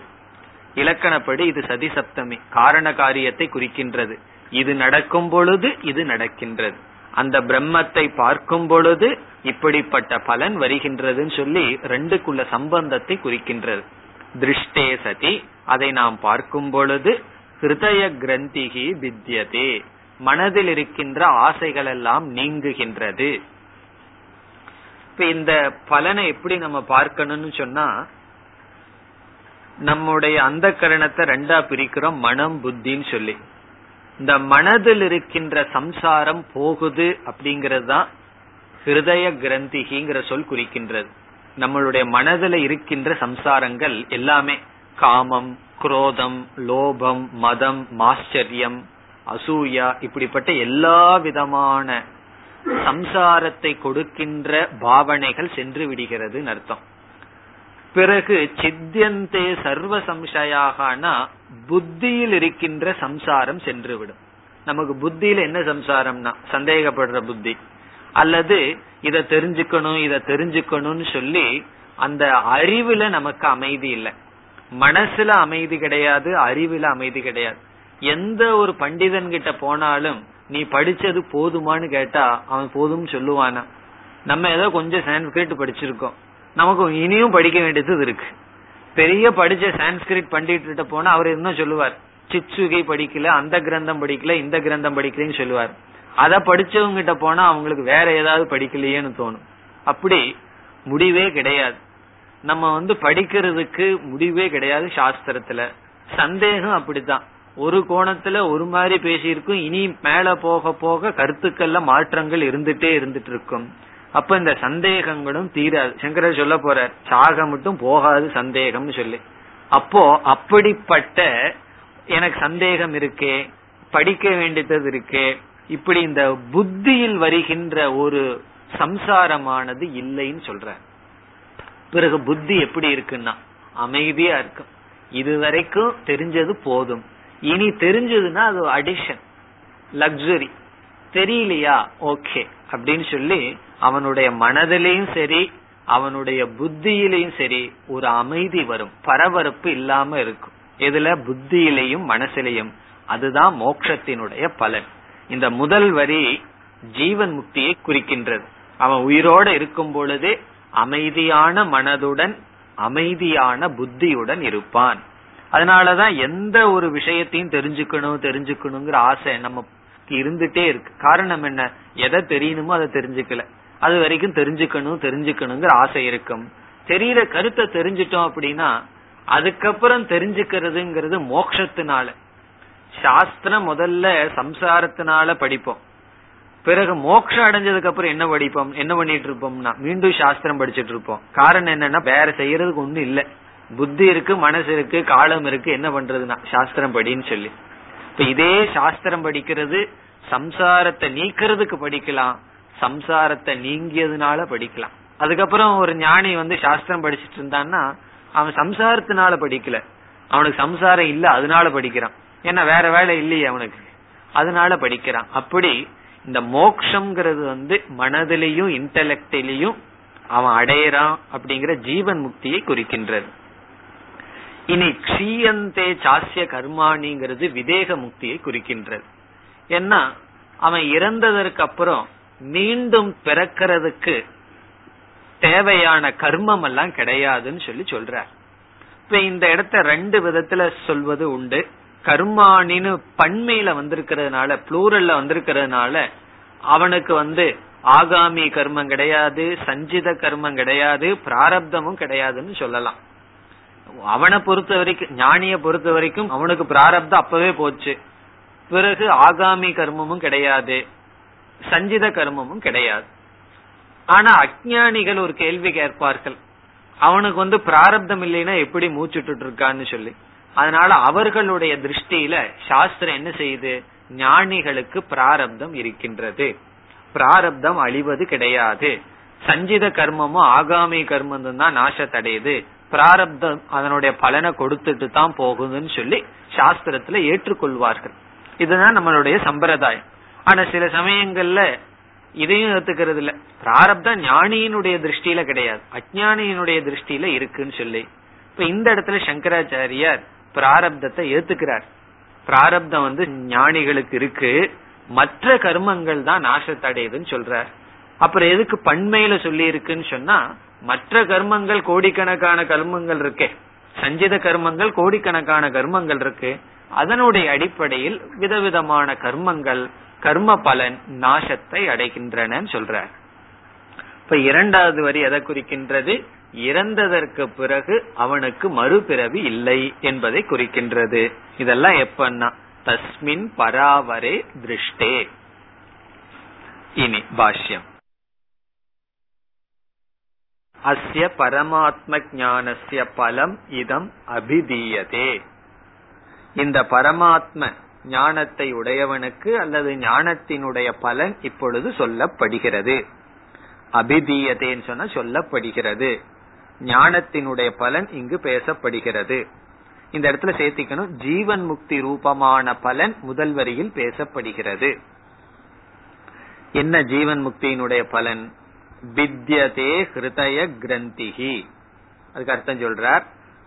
இலக்கணப்படி இது சதி சப்தமி காரண காரியத்தை குறிக்கின்றது. இது நடக்கும் பொழுது இது நடக்கின்றது. அந்த பிரம்மத்தை பார்க்கும் பொழுது இப்படிப்பட்ட பலன் வருகின்றதுன்னு சொல்லி ரெண்டுக்குள்ள சம்பந்தத்தை குறிக்கின்றது. திருஷ்டே சதி அதை நாம் பார்க்கும் பொழுது ஹிருதய கிரந்திகி வித்தியதே மனதில் இருக்கின்ற ஆசைகள் எல்லாம் நீங்குகின்றது. இப்ப இந்த பலனை எப்படி நம்ம பார்க்கணும்னு சொன்னா நம்முடைய அந்த கரணத்தை ரெண்டா பிரிக்கிறோம் மனம் புத்தின்னு சொல்லி. இந்த மனதில் இருக்கின்ற சம்சாரம் போகுது அப்படிங்கிறது தான் ஹிருதய கிரந்திகிங்கிற சொல் குறிக்கின்றது. நம்மளுடைய மனதில் இருக்கின்ற சம்சாரங்கள் எல்லாமே காமம் குரோதம் லோபம் மதம் மாஸ்டரியம் அசூயா இப்படிப்பட்ட எல்லா விதமான சம்சாரத்தை கொடுக்கின்ற பாவனைகள் சென்று விடுகிறது அர்த்தம். பிறகு சித்தியந்தே சர்வ சம்சயாகனா புத்தியில் இருக்கின்ற சம்சாரம் சென்றுவிடும். நமக்கு புத்தியில என்ன சம்சாரம்னா சந்தேகப்படுற புத்தி. அல்லது இத தெரிஞ்சுக்கணும் இத தெரிஞ்சுக்கணும்னு சொல்லி அந்த அறிவுல நமக்கு அமைதி இல்லை. மனசுல அமைதி கிடையாது அறிவுல அமைதி கிடையாது. எந்த ஒரு பண்டிதன் கிட்ட போனாலும் நீ படிச்சது போதுமான்னு கேட்டா அவன் போதும் சொல்லுவானா. நம்ம ஏதோ கொஞ்சம் சான்ஸ்கிரிட் படிச்சிருக்கோம். நமக்கு இனியும் படிக்க வேண்டியது இருக்கு. பெரிய படிச்ச சான்ஸ்கிரிட் பண்டிட்டு போனா அவர் என்ன சொல்லுவார்? சிச்சுகை படிக்கல அந்த கிரந்தம் படிக்கல இந்த கிரந்தம் படிக்கலன்னு சொல்லுவார். அத படிச்சவங்க கிட்ட போனா அவங்களுக்கு வேற ஏதாவது படிக்கலையேன்னு தோணும். அப்படி முடிவே கிடையாது. நம்ம வந்து படிக்கிறதுக்கு முடிவே கிடையாது சாஸ்திரத்துல. சந்தேகம் அப்படித்தான். ஒரு கோணத்துல ஒரு மாதிரி பேசியிருக்கும் இனி மேல போக போக கருத்துக்கள்ல மாற்றங்கள் இருந்துட்டே இருந்துட்டு இருக்கும். அப்ப இந்த சந்தேகங்களும் தீராது. சங்கர சொல்ல போற சாக மட்டும் போகாது சந்தேகம்னு சொல்லி. அப்போ அப்படிப்பட்ட எனக்கு சந்தேகம் இருக்கே படிக்க வேண்டியது இருக்கே இப்படி இந்த புத்தியில் வருகின்ற ஒரு சம்சாரமானது இல்லைன்னு சொல்ற பிறகு புத்தி எப்படி இருக்குன்னா அமைதியா இருக்கும். இதுவரைக்கும் தெரிஞ்சது போதும். இனி தெரிஞ்சதுன்னா அது அடிஷன் லக்ஸுரி தெரியலையா? ஓகே அப்படின்னு சொல்லி அவனுடைய மனதிலையும் சரி அவனுடைய புத்தியிலையும் சரி ஒரு அமைதி வரும். பரபரப்பு இல்லாம இருக்கும். இதுல புத்தியிலையும் மனசிலையும். அதுதான் மோட்சத்தினுடைய பலன். இந்த முதல் வரி ஜீவன் முக்தியை குறிக்கின்றது. அவன் உயிரோட இருக்கும் பொழுது அமைதியான மனதுடன் அமைதியான புத்தியுடன் இருப்பான். அதனாலதான் எந்த ஒரு விஷயத்தையும் தெரிஞ்சுக்கணும் தெரிஞ்சுக்கணுங்கிற ஆசை நம்ம இருந்துட்டே இருக்கு. காரணம் என்ன? எதை தெரியணுமோ அதை தெரிஞ்சுக்கல. அது வரைக்கும் தெரிஞ்சுக்கணும் தெரிஞ்சுக்கணுங்கிற ஆசை இருக்கும். தெரியற கருத்தை தெரிஞ்சிட்டோம் அப்படின்னா அதுக்கப்புறம் தெரிஞ்சுக்கிறதுங்கிறது மோக்ஷத்தினால. சாஸ்திரம் முதல்ல சம்சாரத்தினால படிப்போம். பிறகு மோட்சம் அடைஞ்சதுக்கு அப்புறம் என்ன படிப்போம்? என்ன பண்ணிட்டு இருப்போம்னா மீண்டும் சாஸ்திரம் படிச்சிட்டு இருப்போம் காரணம் என்னன்னா வேற செய்யறதுக்கு ஒண்ணும் இல்ல. புத்தி இருக்கு மனசு இருக்கு காலம் இருக்கு என்ன பண்றதுன்னா சாஸ்திரம் படின்னு சொல்லி. இப்ப இதே சாஸ்திரம் படிக்கிறது சம்சாரத்தை நீக்கிறதுக்கு படிக்கலாம். சம்சாரத்தை நீங்கியதுனால படிக்கலாம். அதுக்கப்புறம் ஒரு ஞானி வந்து சாஸ்திரம் படிச்சிட்டு இருந்தான்னா அவன் சம்சாரத்தினால படிக்கல. அவனுக்கு சம்சாரம் இல்ல அதனால படிக்கிறான். ஏன்னா வேற வேலை இல்லையே அவனுக்கு. அதனால படிக்கிறான். அப்படி இந்த மோக்ஷங்கிறது வந்து மனதிலையும் இன்டலெக்டிலையும் அவன் அடையறான் அப்படிங்கிற ஜீவன் முக்தியை குறிக்கின்றது. இனி க்ஷீயந்தே சாஸ்ய கர்மாணிங்கிறது விதேக முக்தியை குறிக்கின்றது. ஏன்னா அவன் இறந்ததற்கு அப்புறம் மீண்டும் பிறக்கிறதுக்கு தேவையான கர்மம் எல்லாம் கிடையாதுன்னு சொல்லி சொல்றார். இப்ப இந்த இடத்த ரெண்டு விதத்துல சொல்வது உண்டு. கர்மானின்னு பண்மையில வந்திருக்கிறதுனால புளூரல்ல வந்திருக்கிறதுனால அவனுக்கு வந்து ஆகாமி கர்மம் கிடையாது சஞ்சித கர்மம் கிடையாது பிராரப்தமும் கிடையாதுன்னு சொல்லலாம். அவனை பொறுத்த வரைக்கும் ஞானிய பொறுத்த வரைக்கும் அவனுக்கு பிராரப்தம் அப்பவே போச்சு. பிறகு ஆகாமி கர்மமும் கிடையாது. சஞ்சித கர்மமும் கிடையாது. ஆனா அஜானிகள் ஒரு கேள்வி கேட்பார்கள். அவனுக்கு வந்து பிராரப்தம் இல்லைன்னா எப்படி மூச்சுட்டு இருக்கான்னு சொல்லி. அதனால அவர்களுடைய திருஷ்டியில சாஸ்திரம் என்ன செய்யுது? ஞானிகளுக்கு பிராரப்தம் இருக்கின்றது. பிராரப்தம் அழிவது கிடையாது. சஞ்சித கர்மமும் ஆகாமி கர்மம் தான் நாசத்தடையுது. பிராரப்தம் அதனுடைய பலனை கொடுத்துட்டு தான் போகுதுன்னு சொல்லி சாஸ்திரத்துல ஏற்றுக்கொள்வார்கள். இதுதான் நம்மளுடைய சம்பிரதாயம். ஆனா சில சமயங்கள்ல இதையும் ஏத்துக்கிறது இல்ல. பிராரப்தம் ஞானியினுடைய திருஷ்டியில கிடையாது. அஜானியினுடைய திருஷ்டியில இருக்குன்னு சொல்லி. இப்ப இந்த இடத்துல சங்கராச்சாரியார் பிராரப்தத்தை ஏத்துக்கிறார். பிராரப்தம் வந்து ஞானிகளுக்கு இருக்கு. மற்ற கர்மங்கள் தான் நாசத்தடையுதுன்னு சொல்றார். அப்புறம் எதுக்கு பண்மையில சொல்லி இருக்குன்னு சொன்னா மற்ற கர்மங்கள் கோடிக்கணக்கான கர்மங்கள் இருக்கே. சஞ்சித கர்மங்கள் கோடிக்கணக்கான கர்மங்கள் இருக்கு. அதனுடைய அடிப்படையில் விதவிதமான கர்மங்கள் கர்ம பலன் நாசத்தை அடைகின்றன சொல்ற. இப்ப இரண்டாவது வரி எதை குறிக்கின்றது? இறந்ததற்கு பிறகு அவனுக்கு மறுபிறவி இல்லை என்பதை குறிக்கின்றது. இதெல்லாம் எப்பன்னா தஸ்மின் பராவரே திருஷ்டே. இனி பாஷ்யம். அஸ்ய பரமாத்ம ஞானசிய பலம் இதம் அபிதீயதே. இந்த பரமாத்ம ஞானத்தை உடையவனுக்கு அல்லது ஞானத்தினுடைய பலன் இப்பொழுது சொல்லப்படுகிறது. அபிதீயதேன்னு சொன்ன சொல்லப்படுகிறது. ஞானத்தினுடைய பலன் இங்கு பேசப்படுகிறது. இந்த இடத்துல சேர்த்திக்கணும். ஜீவன் முக்தி ரூபமான பலன் முதல் வரியில் பேசப்படுகிறது. என்ன ஜீவன் முக்தியினுடைய பலன்? வித்யதே ஹிருதய கிரந்திகி அதுக்கு அர்த்தம் சொல்றார்.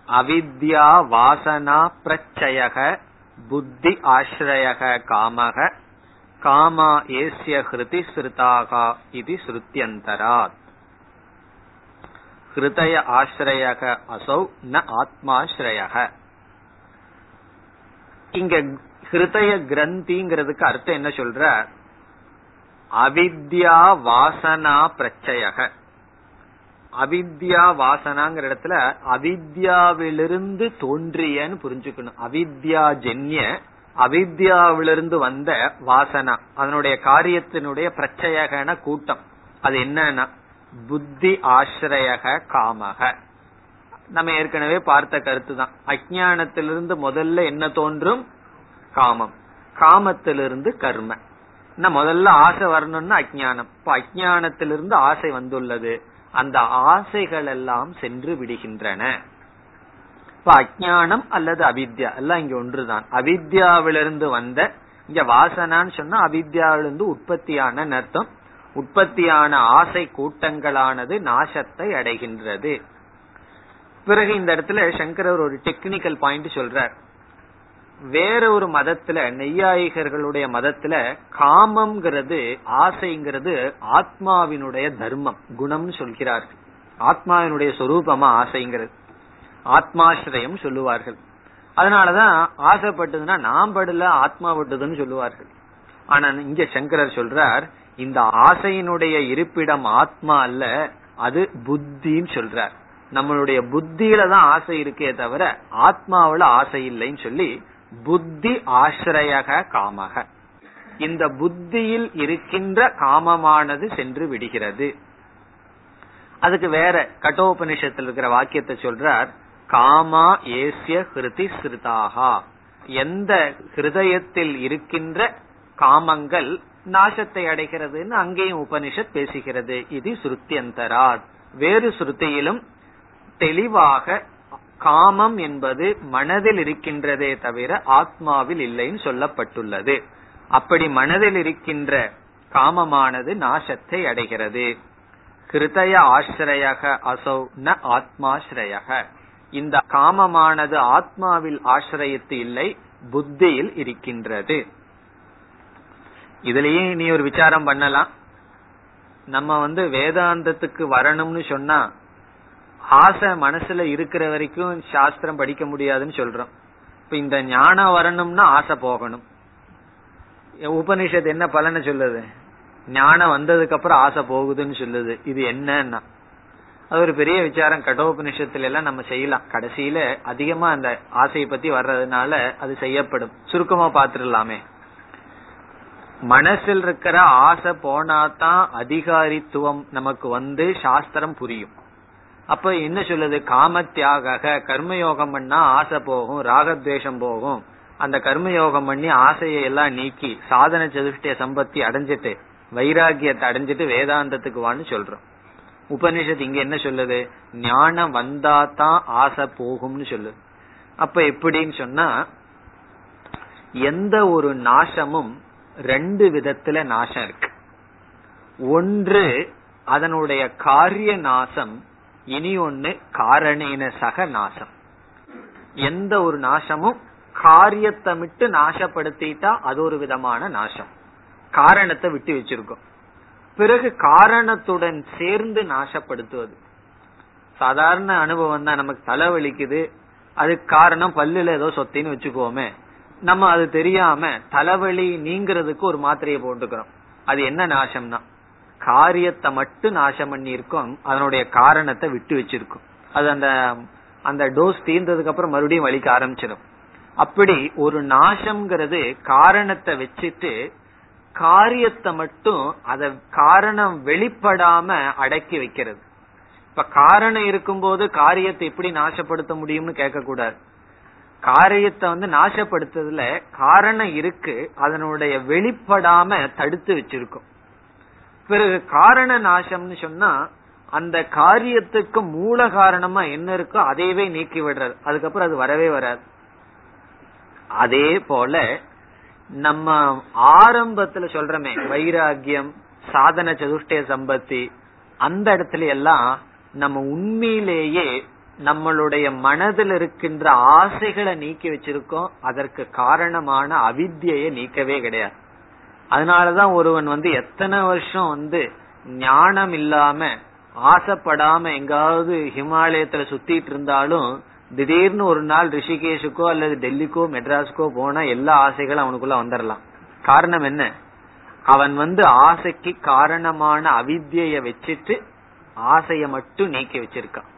அவித்யா வாசனா பிரச்சயக புத்தி ஆசிரயக காமக காமா ஏசிய ஹிருதி ஸ்ருதாகா இது ஸ்ருத்தியந்தராத் ஹிருதய ஆசிரயக அசௌ ந ஆத்மாஸ்ரயக இங்க ஹிருதய கிரந்திங்கிறதுக்கு அர்த்தம் என்ன சொல்ற? அவித்யா வாசனா பிரச்சயக. அவித்யா வாசனாங்கிற இடத்துல அவித்யாவிலிருந்து தோன்றியன்னு புரிஞ்சுக்கணும். அவித்யா ஜென்ய அவித்யாவிலிருந்து வந்த வாசனா அதனுடைய காரியத்தினுடைய பிரச்சயகன கூட்டம். அது என்னன்னா புத்தி ஆசிரயக காமக. நம்ம ஏற்கனவே பார்த்த கருத்து தான் அஜானத்திலிருந்து முதல்ல என்ன தோன்றும்? காமம். காமத்திலிருந்து கர்ம. முதல்ல ஆசை வரணும்னா அஜானம் இப்ப அஜானத்திலிருந்து ஆசை வந்துள்ளது. அந்த ஆசைகள் எல்லாம் சென்று விடுகின்றன. இப்ப அஜானம் அல்லது அவித்யா எல்லாம் இங்க ஒன்றுதான். அவித்யாவிலிருந்து வந்த இங்க வாசனான்னு சொன்னா அவித்யாவிலிருந்து உற்பத்தியான அர்த்தம். உற்பத்தியான ஆசை கூட்டங்களானது நாசத்தை அடைகின்றது. பிறகு இந்த இடத்துல சங்கரர் ஒரு டெக்னிக்கல் பாயிண்ட் சொல்றார். வேற ஒரு மதத்துல நெய்யாயிகர்களுடைய மதத்துல காமம்ங்கிறது ஆசைங்கிறது ஆத்மாவினுடைய தர்மம் குணம்னு சொல்கிறார்கள் ஆத்மாவினுடைய சொரூபமா ஆசைங்கிறது. ஆத்மாசிரயம் சொல்லுவார்கள். அதனாலதான் ஆசைப்பட்டதுன்னா நாம் படல ஆத்மா பட்டதுன்னு சொல்லுவார்கள். ஆனா இங்க சங்கரர் சொல்றார் இந்த ஆசையினுடைய இருப்பிடம் ஆத்மா அல்ல அது புத்தின்னு சொல்றார். நம்மளுடைய புத்தியில தான் ஆசை இருக்கே தவிர ஆத்மாவில ஆசை இல்லைன்னு சொல்லி புத்தி ஆசிரயக காமக. இந்த புத்தியில் இருக்கின்ற காமமானது சென்று விடுகிறது. அதுக்கு வேற கட்டோபனிஷத்தில் இருக்கிற வாக்கியத்தை சொல்றார் காமா ஏசிய ஹிருதி ஸ்ருதாகா எந்த ஹிருதயத்தில் இருக்கின்ற காமங்கள் நாசத்தை அடைகிறதுன்னு அங்கேயும் உபனிஷத் பேசுகிறது. இது ஸ்ருத்தியந்தராத் வேறு ஸ்ருதியிலும் தெளிவாக காமம் என்பது மனதில் இருக்கின்றதே தவிர ஆத்மாவில் இல்லைன்னு சொல்லப்பட்டுள்ளது. அப்படி மனதில் இருக்கின்ற காமமானது நாசத்தை அடைகிறது. கிருதய ஆசிரயக அசௌ ந ஆத்மாஸ்ரயக. இந்த காமமானது ஆத்மாவில் ஆசிரயத்து இல்லை புத்தியில் இருக்கின்றது. இதுலயே நீ ஒரு விசாரம் பண்ணலாம். நம்ம வந்து வேதாந்தத்துக்கு வரணும்னு சொன்னா ஆசை மனசுல இருக்கிற வரைக்கும் சாஸ்திரம் படிக்க முடியாதுன்னு சொல்றோம். இப்ப இந்த ஞானம் வரணும்னா ஆசை போகணும். உபனிஷத் என்ன பலனை சொல்லுது? ஞானம் வந்ததுக்கு அப்புறம் ஆசை போகுதுன்னு சொல்லுது. இது என்னன்னா அது ஒரு பெரிய விசாரம். கடோபனிஷத்துல எல்லாம் நம்ம செய்யலாம். கடைசியில அதிகமா அந்த ஆசையை பத்தி வர்றதுனால அது செய்யப்படும். சுருக்கமா பாத்துடலாமே மனசில் இருக்கிற ஆசை போனாதான் அதிகாரித்துவம் நமக்கு வந்து சாஸ்திரம் புரியும். அப்ப என்ன சொல்லுது? காமத்தியாக கர்மயோகம் பண்ணா ஆசை போகும் ராகத்வேஷம் போகும். அந்த கர்மயோகம் பண்ணி ஆசையை எல்லாம் நீக்கி சாதன சதுஷ்டிய சம்பத்தி அடைஞ்சிட்டு வைராகியத்தை அடைஞ்சிட்டு வேதாந்தத்துக்கு வான்னு சொல்றோம். உபனிஷத் இங்க என்ன சொல்லுது? ஞானம் வந்தா தான் ஆசை போகும்னு சொல்லுது. அப்ப எப்படின்னு சொன்னா எந்த ஒரு நாசமும் ரெண்டு விதத்துல நாசம் இருக்கு. ஒன்று அதனுடைய காரிய நாசம் இனி ஒன்னு காரணேன சக நாசம். எந்த ஒரு நாசமும் காரியத்தை விட்டு நாசப்படுத்திட்டா அது ஒரு விதமான நாசம். காரணத்தை விட்டு வச்சிருக்கோம். பிறகு காரணத்துடன் சேர்ந்து நாசப்படுத்துவது. சாதாரண அனுபவம் தான். நமக்கு தலைவலிக்குது அதுக்கு காரணம் பல்லுல ஏதோ சொத்தின்னு வச்சுக்கோமே நம்ம அது தெரியாம தலைவலி நீங்கிறதுக்கு ஒரு மாத்திரையை போட்டுக்கிறோம். அது என்ன நாசம்னா? காரியத்தை மட்டும் நாசம் பண்ணியிருக்கோம் அதனுடைய காரணத்தை விட்டு வச்சிருக்கோம். அது அந்த அந்த டோஸ் தீர்ந்ததுக்கு அப்புறம் மறுபடியும் வலிக்க ஆரம்பிச்சிடும். அப்படி ஒரு நாசம்ங்கிறது காரணத்தை வச்சுட்டு காரியத்தை மட்டும் அத காரணம் வெளிப்படாம அடக்கி வைக்கிறது. இப்ப காரணம் இருக்கும்போது காரியத்தை எப்படி நாசப்படுத்த முடியும்னு கேட்க கூடாது காரியத்தை வந்து நாசப்படுத்துறதுல காரணம் இருக்கு அதனுடைய வெளிப்படாம தடுத்து வச்சிருக்கும். பிறகு காரண நாசம்னு சொன்னா அந்த காரியத்துக்கு மூல காரணமா என்ன இருக்கோ அதையவே நீக்கி விடுறது. அதுக்கப்புறம் அது வரவே வராது. அதே போல நம்ம ஆரம்பத்துல சொல்றமே வைராகியம் சாதன சதுஷ்டய சம்பத்தி அந்த இடத்துல எல்லாம் நம்ம உண்மையிலேயே நம்மளுடைய மனதில் இருக்கின்ற ஆசைகளை நீக்கி வச்சிருக்கோம். அதற்கு காரணமான அவித்தியை நீக்கவே கிடையாது. அதனாலதான் ஒருவன் வந்து எத்தனை வருஷம் வந்து ஞானம் இல்லாம ஆசைப்படாம எங்காவது ஹிமாலயத்துல சுத்திட்டு இருந்தாலும் திடீர்னு ஒரு நாள் ரிஷிகேஷுக்கோ அல்லது டெல்லிக்கோ மெட்ராஸுக்கோ போனா எல்லா ஆசைகளும் அவனுக்குள்ள வந்துடலாம் காரணம் என்ன? அவன் வந்து ஆசைக்கு காரணமான அவித்திய வச்சுட்டு ஆசைய மட்டும் நீக்கி வச்சிருக்கான்.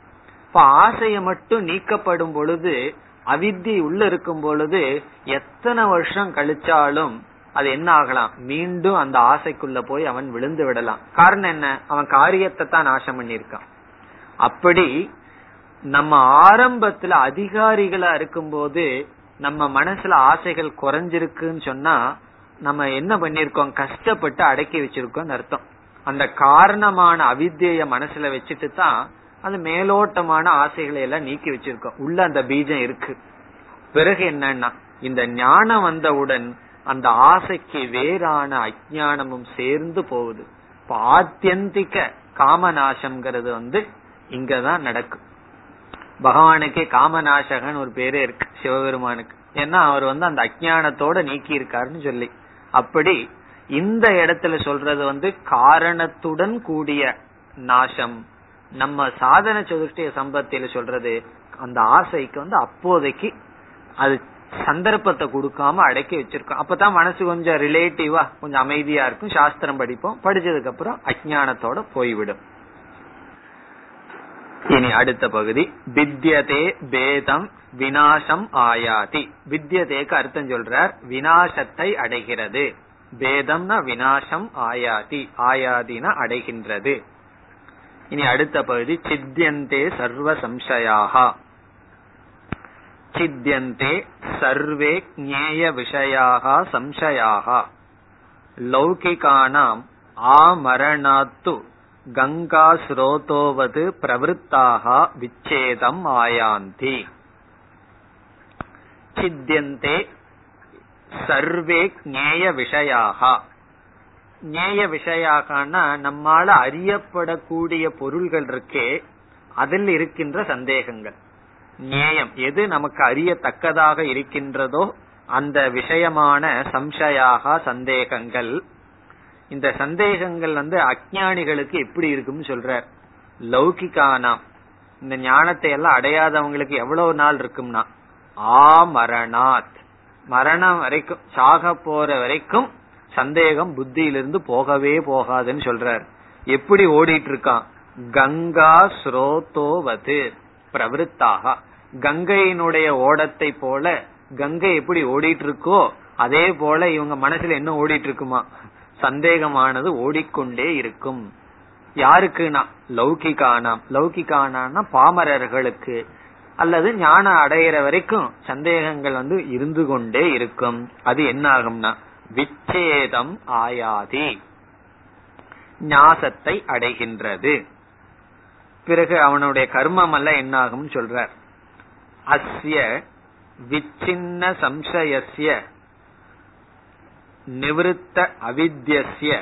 இப்ப ஆசைய மட்டும் நீக்கப்படும் பொழுது அவித்தி உள்ள இருக்கும் பொழுது எத்தனை வருஷம் கழிச்சாலும் அது என்ன ஆகலாம்? மீண்டும் அந்த ஆசைக்குள்ள போய் அவன் விழுந்து விடலாம். காரணம் என்ன? அவன் காரியத்தை தான் நாசம் பண்ணிருக்கான் அப்படி நம்ம ஆரம்பத்துல அதிகாரிகளா இருக்கும்போது நம்ம மனசுல ஆசைகள் குறைஞ்சிருக்குன்னு சொன்னா நம்ம என்ன பண்ணிருக்கோம் கஷ்டப்பட்டு அடக்கி வச்சிருக்கோம் அர்த்தம். அந்த காரணமான அவித்திய மனசுல வச்சுட்டு தான் அது மேலோட்டமான ஆசைகளை எல்லாம் நீக்கி வச்சிருக்கோம். உள்ள அந்த பீஜம் இருக்கு. பிறகு என்னன்னா இந்த ஞானம் வந்தவுடன் அந்த ஆசைக்கு வேறான அஜானமும் சேர்ந்து போகுது. இப்ப ஆத்தியந்திக காமநாசம்ங்கிறது வந்து இங்கதான் நடக்கும் பகவானுக்கே காமநாசகன் ஒரு பேரே இருக்கு சிவபெருமானுக்கு. ஏன்னா அவர் வந்து அந்த அஜானத்தோட நீக்கி இருக்காருன்னு சொல்லி. அப்படி இந்த இடத்துல சொல்றது வந்து காரணத்துடன் கூடிய நாசம். நம்ம சாதன சதுஷ்டிய சம்பத்தியில சொல்றது அந்த ஆசைக்கு வந்து அப்போதைக்கு அது சந்தர்ப்பத்தை கொடுக்காம அடக்கி வச்சிருக்கோம். அப்பதான் மனசு கொஞ்சம் ரிலேட்டிவா கொஞ்சம் அமைதியா இருக்கும். சாஸ்திரம் படிப்போம். படிச்சதுக்கு அப்புறம் அஜானத்தோட போய்விடும். இனி அடுத்த பகுதி. வித்யதே பேதம் வினாசம் ஆயாதி. வித்யதேக்கு அர்த்தம் சொல்றார் வினாசத்தை அடைகிறது. பேதம்னா வினாசம் ஆயாதி. ஆயாதினா அடைகின்றது. இனி அடுத்த பகுதி சித்தியந்தே சர்வ சம்சயாகா. சித்தியந்தே சர்வே ஞேய விஷயாக சம்சயாக லௌகிகானாம் ஆமரணாத்து கங்கா ஸ்ரோதோவது பிரவருத்தாக விச்சேதம் ஆயாந்தி சித்தியந்தே சர்வே ஞேய விஷயாக ஞேய விஷயாகனா நம்மால அறியப்படக்கூடிய பொருள்கள் இருக்கே அதில் இருக்கின்ற சந்தேகங்கள். நியாயம் எது நமக்கு அறியத்தக்கதாக இருக்கின்றதோ அந்த விஷயமான சம்சயாக சந்தேகங்கள். இந்த சந்தேகங்கள் வந்து அஜானிகளுக்கு எப்படி இருக்கும்னு சொல்றார். லௌகிகானாம் இந்த ஞானத்தை எல்லாம் அடையாதவங்களுக்கு எவ்வளவு நாள் இருக்கும்னா? ஆ மரணாத். மரணம் வரைக்கும் சாக போற வரைக்கும் சந்தேகம் புத்தியிலிருந்து போகவே போகாதுன்னு சொல்றார். எப்படி ஓடிட்டு இருக்கான்? கங்கா ஸ்ரோதோவது பிரவருத்தாக. கங்கையினுடைய ஓடத்தை போல கங்கை எப்படி ஓடிட்டு இருக்கோ அதே போல இவங்க மனசுல என்ன ஓடிட்டு இருக்குமா சந்தேகமானது ஓடிக்கொண்டே இருக்கும். யாருக்குனா லௌகிகானாம் லௌகிகானா பாமரர்களுக்கு. அல்லது ஞானம் அடையிற வரைக்கும் சந்தேகங்கள் வந்து இருந்து கொண்டே இருக்கும். அது என்ன ஆகும்னா விச்சேதம் ஆயாதி. ஞாசத்தை அடைகின்றது. பிறகு அவனுடைய கர்மம் அல்ல என்ன ஆகும் சொல்றார். அஸ்ய விச்சின்ன சம்சயஸ்ய நிவிருத்த அவித்யஸ்ய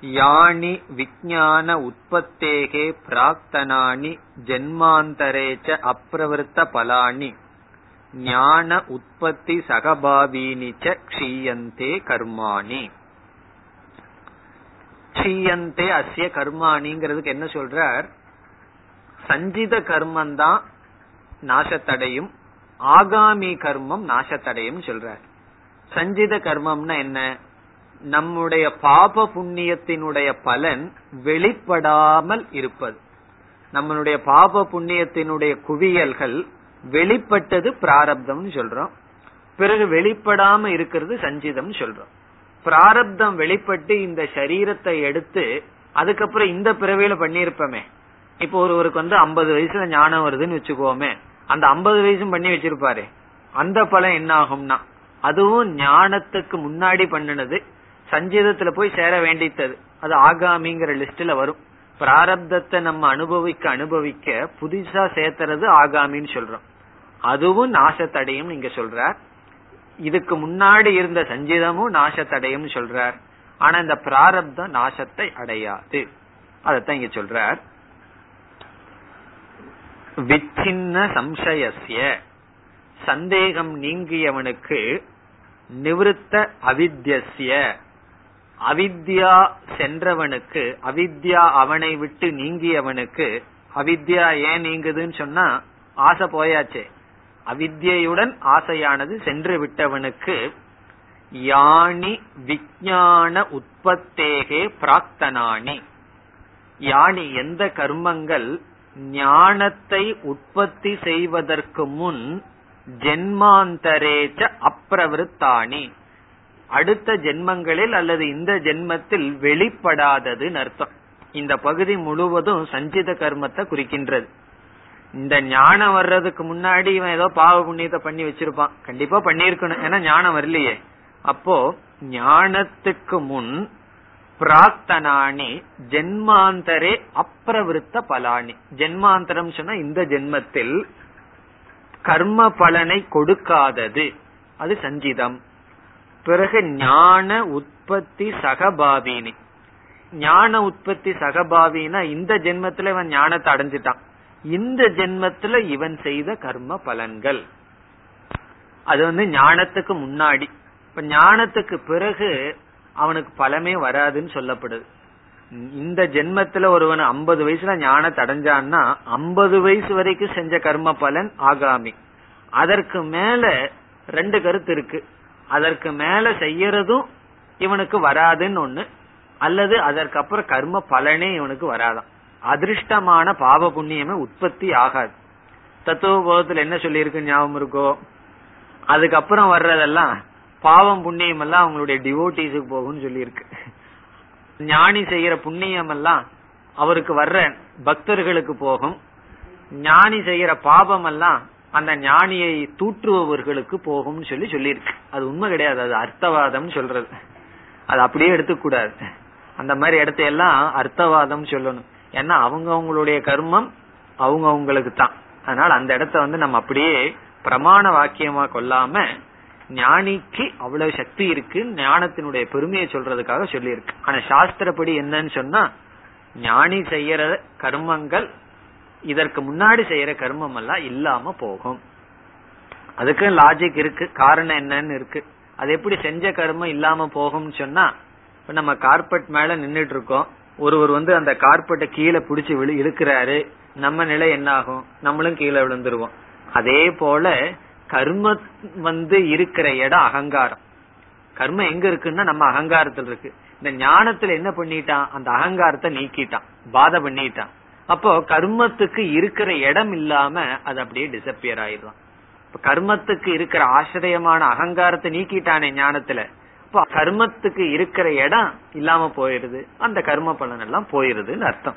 யானி விஜான உற்பத்தேகே பிராக்தனானி ஜென்மாந்தரேச்ச அப்பிரவருத்த பலானி ஞான உற்பத்தி சகபாவீனி க்ஷீயந்தே கர்மாணி. க்ஷீயந்தே அஸ்ய கர்மாணிங்கிறதுக்கு என்ன சொல்றார்? சஞ்சித கர்மம் தான் நாசத்தடையும் ஆகாமி கர்மம் நாசத்தடையும் சொல்ற சஞ்சித கர்மம்னா என்ன? நம்முடைய பாப புண்ணியத்தினுடைய பலன் வெளிப்படாமல் இருப்பது. நம்மளுடைய பாப புண்ணியத்தினுடைய குவியல்கள் வெளிப்பட்டது பிராரப்தம்னு சொல்றோம். பிறகு வெளிப்படாம இருக்கிறது சஞ்சிதம் சொல்றோம். பிராரப்தம் வெளிப்பட்டு இந்த சரீரத்தை எடுத்து அதுக்கப்புறம் இந்த பிறவியில பண்ணிருப்பமே இப்போ ஒருவருக்கு வந்து ஐம்பது வயசுல ஞானம் வருதுன்னு வச்சுக்கோமே அந்த ஐம்பது வயசும் பண்ணி வச்சிருப்பாரு. அந்த பலன் என்ன ஆகும்னா அதுவும் ஞானத்துக்கு முன்னாடி பண்ணினது சஞ்சீதத்துல போய் சேர வேண்டித்தது. அது ஆகாமிங்கிற லிஸ்ட்ல வரும். பிராரப்தத்தை நம்ம அனுபவிக்க அனுபவிக்க புதுசா சேர்த்துறது ஆகாமின்னு சொல்றோம். அதுவும் நாசத்தடையும் நீங்க சொல்றார். இதுக்கு முன்னாடி இருந்த சஞ்சீதமும் நாசத்தடையும் சொல்றார். ஆனா இந்த பிராரப்தம் நாசத்தை அடையாது. அதத்தான் இங்க சொல்றார். விச்சின்ன சம்சயசிய சந்தேகம் நீங்கியவனுக்கு நிவிருத்த அவித்யசிய அவித்யா சென்றவனுக்கு அவித்யா அவனை விட்டு நீங்கியவனுக்கு அவித்யா ஏன் நீங்குதுன்னு சொன்னா ஆசை போயாச்சே. அவித்யுடன் ஆசையானது சென்று விட்டவனுக்கு யானி விஞ்ஞான உற்பத்தேகே பிராக்தனானி யானி எந்த கர்மங்கள் ஞானத்தை உற்பத்தி செய்வதற்கு முன் ஜென்மாந்தரேச்ச அப்பிரவருத்தானி அடுத்த ஜென்மங்களில் அல்லது இந்த ஜென்மத்தில் வெளிப்படாதது அர்த்தம். இந்த பகுதி முழுவதும் சஞ்சித கர்மத்தை குறிக்கின்றது. இந்த ஞானம் வர்றதுக்கு முன்னாடி இவன் ஏதோ பாவ புண்ணியத்தை பண்ணி வச்சிருப்பான். கண்டிப்பா பண்ணிருக்கணும் ஏன்னா ஞானம் வரலையே. அப்போ ஞானத்துக்கு முன் பிரார்த்தனானி ஜென்மாந்தரே அப்பிரவிருத்த பலானி. ஜென்மாந்தரம் சொன்னா இந்த ஜென்மத்தில் கர்ம பலனை கொடுக்காதது. அது சஞ்சிதம். பிறகு ஞான உற்பத்தி சகபாவினி. ஞான உற்பத்தி சகபாவினா இந்த ஜென்மத்துல இவன் ஞானத்தை அடைஞ்சிட்டான். இந்த ஜென்மத்துல இவன் செய்த கர்ம பலன்கள். அது வந்து ஞானத்துக்கு முன்னாடி. இப்ப ஞானத்துக்கு பிறகு அவனுக்கு பலமே வராதுன்னு சொல்லப்படுது. இந்த ஜென்மத்துல ஒருவன் ஐம்பது வயசுல ஞானத்தை அடைஞ்சான்னா ஐம்பது வயசு வரைக்கும் செஞ்ச கர்ம பலன் ஆகாமி. அதற்கு மேல ரெண்டு கருத்து இருக்கு. அதற்கு மேல செய்யறதும் இவனுக்கு வராதுன்னு ஒண்ணு அல்லது அதற்கு அப்புறம் கர்ம பலனே இவனுக்கு வராதான் அதிர்ஷ்டமான பாவ புண்ணியமே உற்பத்தி ஆகாது. தத்துவ போதத்துல என்ன சொல்லியிருக்கு ஞாபகம் இருக்கோ? அதுக்கப்புறம் வர்றதெல்லாம் பாவம் புண்ணியம் எல்லாம் அவங்களுடைய டிவோட்டிஸுக்கு போகும்னு சொல்லியிருக்கு. ஞானி செய்யற புண்ணியம் எல்லாம் அவருக்கு வர்ற பக்தர்களுக்கு போகும். ஞானி செய்யற பாபம் எல்லாம் அந்த ஞானியை தூற்றுபவர்களுக்கு போகும்னு சொல்லி சொல்லியிருக்கு. அது உண்மை கிடையாது அது அர்த்தவாதம் சொல்றது. அது அப்படியே எடுத்துக்கூடாது. அந்த மாதிரி இடத்த எல்லாம் அர்த்தவாதம் சொல்லணும். ஏன்னா அவங்க அவங்களுடைய கர்மம் அவங்க அவங்களுக்கு தான் அதனால அந்த இடத்த வந்து நம்ம அப்படியே பிரமாண வாக்கியமா கொள்ளாம ஞானிக்கு அவ்வளவு சக்தி இருக்கு ஞானத்தினுடைய பெருமையை சொல்றதுக்காக சொல்லியிருக்கு. ஆனா சாஸ்திரப்படி என்னன்னு சொன்னா ஞானி செய்யற கர்மங்கள் இதற்கு முன்னாடி செய்யற கர்மம் எல்லாம் இல்லாம போகும். அதுக்கு லாஜிக் இருக்கு காரணம் என்னன்னு இருக்கு. அது எப்படி செஞ்ச கர்மம் இல்லாம போகும்னு சொன்னா இப்ப நம்ம கார்பெட் மேல நின்றுட்டு இருக்கோம் ஒருவர் வந்து அந்த கார்பெட்டை கீழே பிடிச்சி இழுக்கிறாரு. நம்ம நிலை என்ன ஆகும் நம்மளும் கீழே விழுந்துருவோம். அதே போல கர்ம வந்து இருக்கிற இடம் அகங்காரம். கர்மம் எங்க இருக்குன்னா நம்ம அகங்காரத்தில் இருக்கு. இந்த ஞானத்துல என்ன பண்ணிட்டான்? அந்த அகங்காரத்தை நீக்கிட்டான். பாதை பண்ணிட்டான். அப்போ கர்மத்துக்கு இருக்கிற இடம் இல்லாம அது அப்படியே டிசப்பியர் ஆயிடுவான் இப்ப கர்மத்துக்கு இருக்கிற ஆசிரியமான அகங்காரத்தை நீக்கிட்டானே ஞானத்துல. இப்போ கர்மத்துக்கு இருக்கிற இடம் இல்லாம போயிருது அந்த கர்ம பலன் எல்லாம் போயிருதுன்னு அர்த்தம்.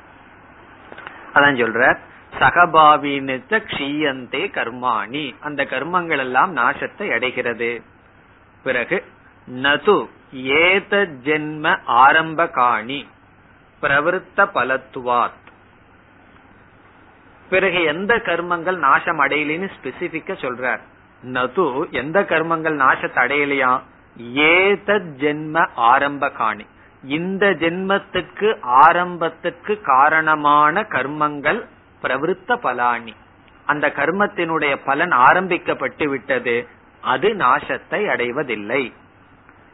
அதான் சொல்ற சகபாவினித்த க்ஷீயந்தே கர்மாணி. அந்த கர்மங்கள் எல்லாம் நாசத்தை அடைகிறது. பிறகு நது ஏத ஜென்ம ஆரம்ப காணி பிரவருத்த பலத்துவாத். பிறகு எந்த கர்மங்கள் நாசம் அடையலன்னு ஸ்பெசிபிக்க சொல்றார். நது எந்த கர்மங்கள் நாசத்தை அடையலையா? ஏத ஜென்ம ஆரம்ப காணி இந்த ஜென்மத்துக்கு ஆரம்பத்துக்கு காரணமான கர்மங்கள் பிரவருத்த பலானி அந்த கர்மத்தினுடைய பலன் ஆரம்பிக்கப்பட்டு விட்டது. அது நாசத்தை அடைவதில்லை.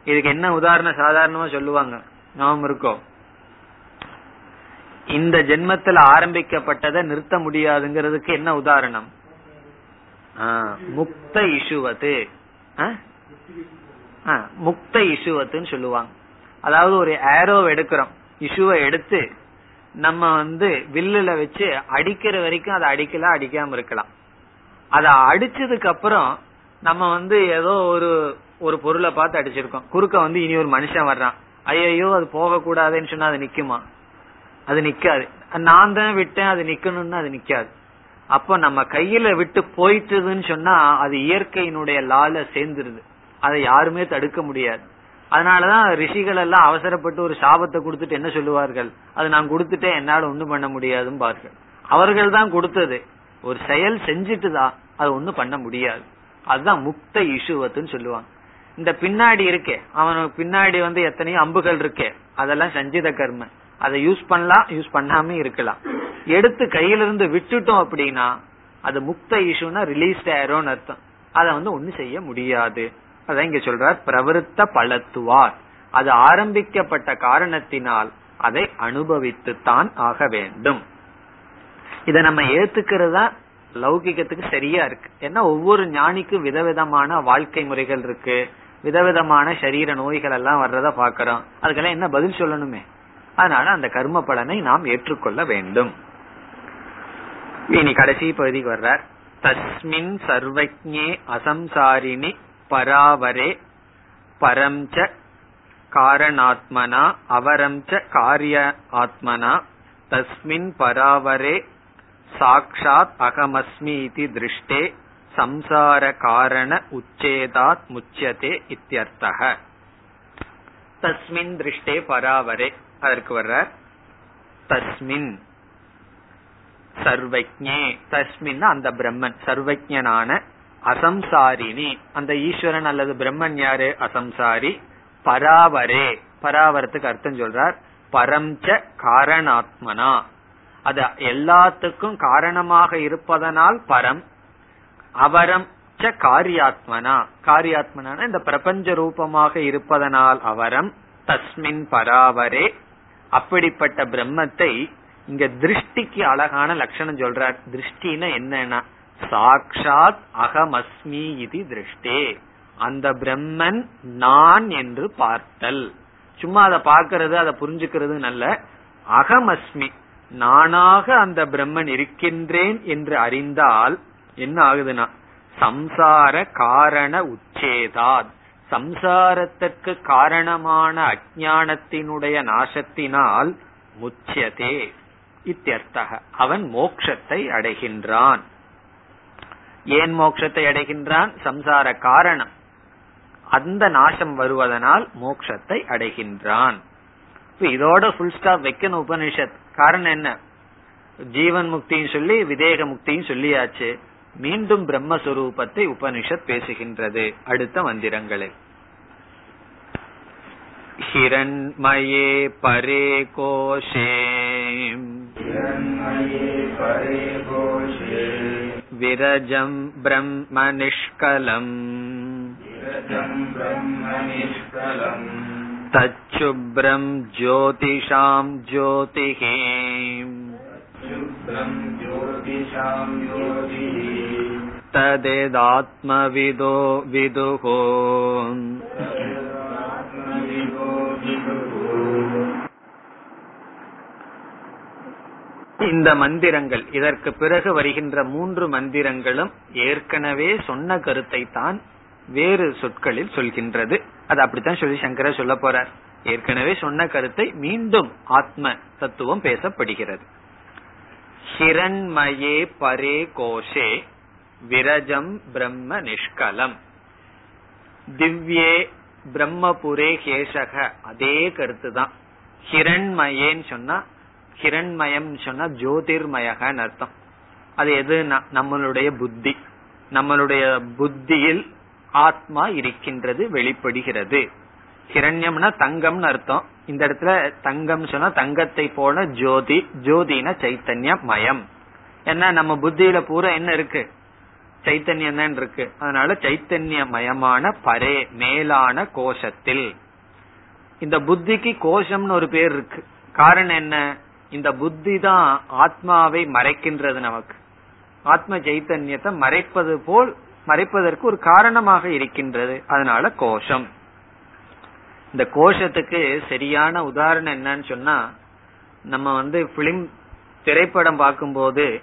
இதுக்கு என்ன உதாரணம்? சாதாரணமா சொல்லுவாங்க. நாம் இருக்கோம் இந்த ஜென்மத்துல ஆரம்பிக்கப்பட்டதை நிறுத்த முடியாதுங்கிறதுக்கு என்ன உதாரணம்? முக்த இசுவது முக்த இசுவத்துன்னு சொல்லுவாங்க. அதாவது ஒரு ஏரோ எடுக்கிறோம். இசுவை எடுத்து நம்ம வந்து வில்லுல வச்சு அடிக்கிற வரைக்கும் அதை அடிக்கல அடிக்காம இருக்கலாம். அதை அடிச்சதுக்கு அப்புறம் நம்ம வந்து ஏதோ ஒரு ஒரு பொருளை பார்த்து அடிச்சிருக்கோம். குறுக்க வந்து இனி ஒரு மனுஷன் வர்றான். ஐயோ அது போக கூடாதுன்னு சொன்னா அது நிக்குமா? அது நிக்காது. நான் தான் விட்டேன் அது நிக்கணும்னு அது நிக்காது. அப்ப நம்ம கையில விட்டு போயிட்டதுன்னு சொன்னா அது இயற்கையினுடைய லால சேர்ந்துருது. அதை யாருமே தடுக்க முடியாது. அதனாலதான் ரிஷிகள் எல்லாம் அவசரப்பட்டு ஒரு சாபத்தை கொடுத்துட்டு என்ன சொல்லுவார்கள்? அது நான் கொடுத்துட்டேன் என்னால ஒண்ணும் பண்ண முடியாதுன்னு பார்கள். அவர்கள் தான் கொடுத்தது. ஒரு செயல் செஞ்சுட்டு தான் அது ஒண்ணும் பண்ண முடியாது. அதுதான் முக்த இசுவத்துன்னு சொல்லுவாங்க. இந்த பின்னாடி இருக்கே அவனுக்கு பின்னாடி வந்து எத்தனையோ அம்புகள் இருக்கே அதெல்லாம் சஞ்சித கர்ம. அதை யூஸ் பண்ணலாம் யூஸ் பண்ணாம இருக்கலாம். எடுத்து கையில இருந்து விட்டுட்டோம் அப்படின்னா அது முக்த இஷுனா ரிலீஸ்ட் ஆயிரோம்னு அர்த்தம். அதை வந்து ஒண்ணு செய்ய முடியாது. அதான் இங்க சொல்றார் பிரவருத்த பலத்துவார் அது ஆரம்பிக்கப்பட்ட காரணத்தினால் அதை அனுபவித்து தான் ஆக வேண்டும். இதை நம்ம ஏத்துக்கிறதா லௌகிகத்துக்கு சரியா இருக்கு. ஏன்னா ஒவ்வொரு ஞானிக்கும் விதவிதமான வாழ்க்கை முறைகள் இருக்கு. விதவிதமான சரீர நோய்கள் எல்லாம் வர்றத பாக்கிறோம் அதுக்கெல்லாம் என்ன பதில் சொல்லணுமே? அதனால அந்த கர்ம பலனை நாம் ஏற்றுக்கொள்ள வேண்டும். இனி கடைசி பகுதிக்கு வர்றார். தஸ்மின் சர்வஜே அசம்சாரிணி பராவரே பரம்ச காரணாத்மனா அவரம்ச காரிய ஆத்மனா தஸ்மின் பராவரே சாக்ஷாத் அகமஸ்மி இது திருஷ்டே சம்சார காரண உச்சேதாத் முச்சதே இத்தியர்த்தக. தஸ்மின் திருஷ்டே பராவரே அதற்கு வர்ற தஸ்மின். சர்வஜே தஸ்மின் அந்த பிரம்மன் சர்வஜனான அசம்சாரினி. அந்த ஈஸ்வரன் அல்லது பிரம்மன் யாரு? அசம்சாரி. பராவரே. பராவரத்துக்கு அர்த்தம் சொல்றார். பரம்ச காரணாத்மனா. அது எல்லாத்துக்கும் காரணமாக இருப்பதனால் பரம். அவரம் ச காரியாத்மனா. காரியாத்மனான இந்த பிரபஞ்ச ரூபமாக இருப்பதனால் அவரம். தஸ்மின் பராவரே. அப்படிப்பட்ட பிரம்மத்தை இங்க திருஷ்டிக்கு அழகான லட்சணம் சொல்றார். திருஷ்டினா என்னன்னா சாக்ஷாத் அகமஸ்மி இது திருஷ்டே. அந்த பிரம்மன் நான் என்று பார்த்தல். சும்மா அதை பார்க்கறது அதை புரிஞ்சுக்கிறது நல்ல அகமஸ்மி. நானாக அந்த பிரம்மன் இருக்கின்றேன் என்று அறிந்தால் என்ன ஆகுதுன்னா சம்சார காரண உச்சேதாத். சம்சாரத்திற்கு காரணமான அஜானத்தினுடைய நாசத்தினால் முச்சியதே. இத்தியர்த்தக. அவன் மோக்ஷத்தை அடைகின்றான். ஏன் மோட்சத்தை அடைகின்றான் சம்சார காரணம் அந்த நாசம் வருவதனால் மோட்சத்தை அடைகின்றான் இதோட ஃபுல் ஸ்டாப் வைக்கணும் உபனிஷத் காரணம் என்ன ஜீவன் முக்தியும் சொல்லி விதேக முக்தியும் சொல்லியாச்சு மீண்டும் பிரம்மஸ்வரூபத்தை உபனிஷத் பேசுகின்றது அடுத்த மந்திரங்களில் हिरण्मये परे कोशे विरजम् ब्रह्म निष्कलम् तच्छुभ्रम् ज्योतिषाम् ज्योतिः तदेदात्मविदो विदुः இந்த மந்திரங்கள். இதற்கு பிறகு வருகின்ற மூன்று மந்திரங்களும் ஏற்கனவே சொன்ன கருத்தை தான் வேறு சொற்களில் சொல்கின்றது. அது அப்படித்தான் சொல்லி சங்கர சொல்ல போறார். ஏற்கனவே சொன்ன கருத்தை மீண்டும் ஆத்ம தத்துவம் பேசப்படுகிறது. ஹிரண்மயே பரே கோஷே விரஜம் பிரம்ம நிஷ்கலம். திவ்யே பிரம்மபுரே கேசக. அதே கருத்து தான் ஹிரண்மயேன்னு சொன்னா ஹிரண்மயம் சொன்னா ஜோதிர்மயகன்னு அர்த்தம். அது எது? நம்மளுடைய புத்தி. நம்மளுடைய புத்தியில் ஆத்மா இருக்கின்றது வெளிப்படுகிறது. ஹிரண்யம்னா தங்கம்னு அர்த்தம். இந்த இடத்துல தங்கம் சொன்னா தங்கத்தை போல ஜோதி ஜோதினா சைத்தன்ய மயம் ஏன்னா நம்ம புத்தியில பூரா என்ன இருக்கு? சைத்தன்யம் தான் இருக்கு. அதனால சைத்தன்ய மயமான பரே மேலான கோஷத்தில். இந்த புத்திக்கு கோஷம்னு ஒரு பேர் இருக்கு. காரணம் என்ன? இந்த புத்தி தான் ஆத்மாவை மறைக்கின்றது நமக்கு. ஆத்ம சைத்தன்யத்தை மறைப்பது போல் மறைப்பதற்கு ஒரு காரணமாக இருக்கின்றது. அதனால கோஷம். இந்த கோஷத்துக்கு சரியான உதாரணம் என்னன்னு சொன்னா நம்ம வந்து பிலிம் திரைப்படம் பார்க்கும்போது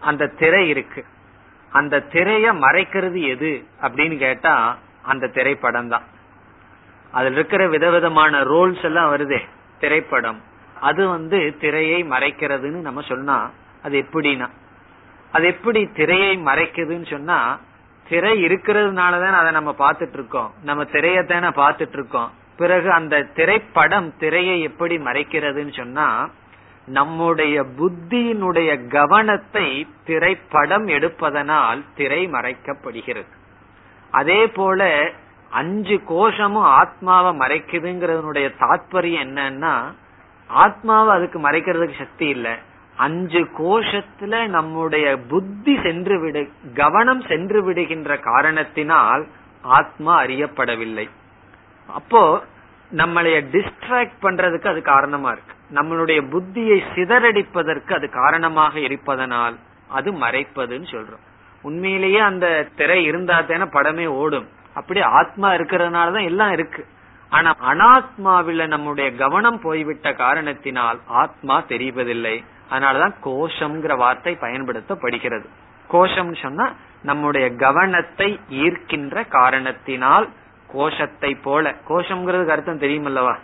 அந்த திரை இருக்கு. அந்த திரைய மறைக்கிறது எது அப்படின்னு கேட்டா அந்த திரைப்படம் தான் அதுல இருக்கிற விதவிதமான ரோல்ஸ் எல்லாம் வருதே திரைப்படம். அது வந்து திரையை மறைக்கிறதுன்னு நம்ம சொன்னா அது எப்படின்னா? அது எப்படி திரையை மறைக்குதுன்னு சொன்னா திரை இருக்கிறதுனாலதான் அதை நம்ம பார்த்துட்டு இருக்கோம் நம்ம திரையத்தானே பார்த்துட்டு இருக்கோம் பிறகு அந்த திரைப்படம் திரையை எப்படி மறைக்கிறதுன்னு சொன்னா நம்முடைய புத்தியினுடைய கவனத்தை திரைப்படம் எடுப்பதனால் திரை மறைக்கப்படுகிறது. அதே போல அஞ்சு கோஷமும் ஆத்மாவை மறைக்குதுங்கிறதுனுடைய தாற்பயம் என்னன்னா ஆத்மாவை அதுக்கு மறைக்கிறதுக்கு சக்தி இல்லை. அஞ்சு கோஷத்துல நம்முடைய புத்தி சென்று விடு கவனம் சென்று விடுகின்ற காரணத்தினால் ஆத்மா அறியப்படவில்லை. அப்போ நம்மளைய டிஸ்ட்ராக்ட் பண்றதுக்கு அது காரணமா இருக்கு. நம்மளுடைய புத்தியை சிதறடிப்பதற்கு அது காரணமாக இருப்பதனால் அது மறைப்பதுன்னு சொல்றோம். உண்மையிலேயே அந்த திரை இருந்தா தானே படமே ஓடும். அப்படி ஆத்மா இருக்கிறதுனாலதான் எல்லாம் இருக்கு. ஆனா அனாத்மாவில நம்முடைய கவனம் போய்விட்ட காரணத்தினால் ஆத்மா தெரிவதில்லை. அதனாலதான் கோஷம்ங்கிற வார்த்தை பயன்படுத்தப்படுகிறது. கோஷம் சொன்னா நம்முடைய கவனத்தை ஈர்க்கின்ற காரணத்தினால் கோஷத்தை போல. கோஷம்ங்கிறதுக்கு அர்த்தம் தெரியுமல்லவா?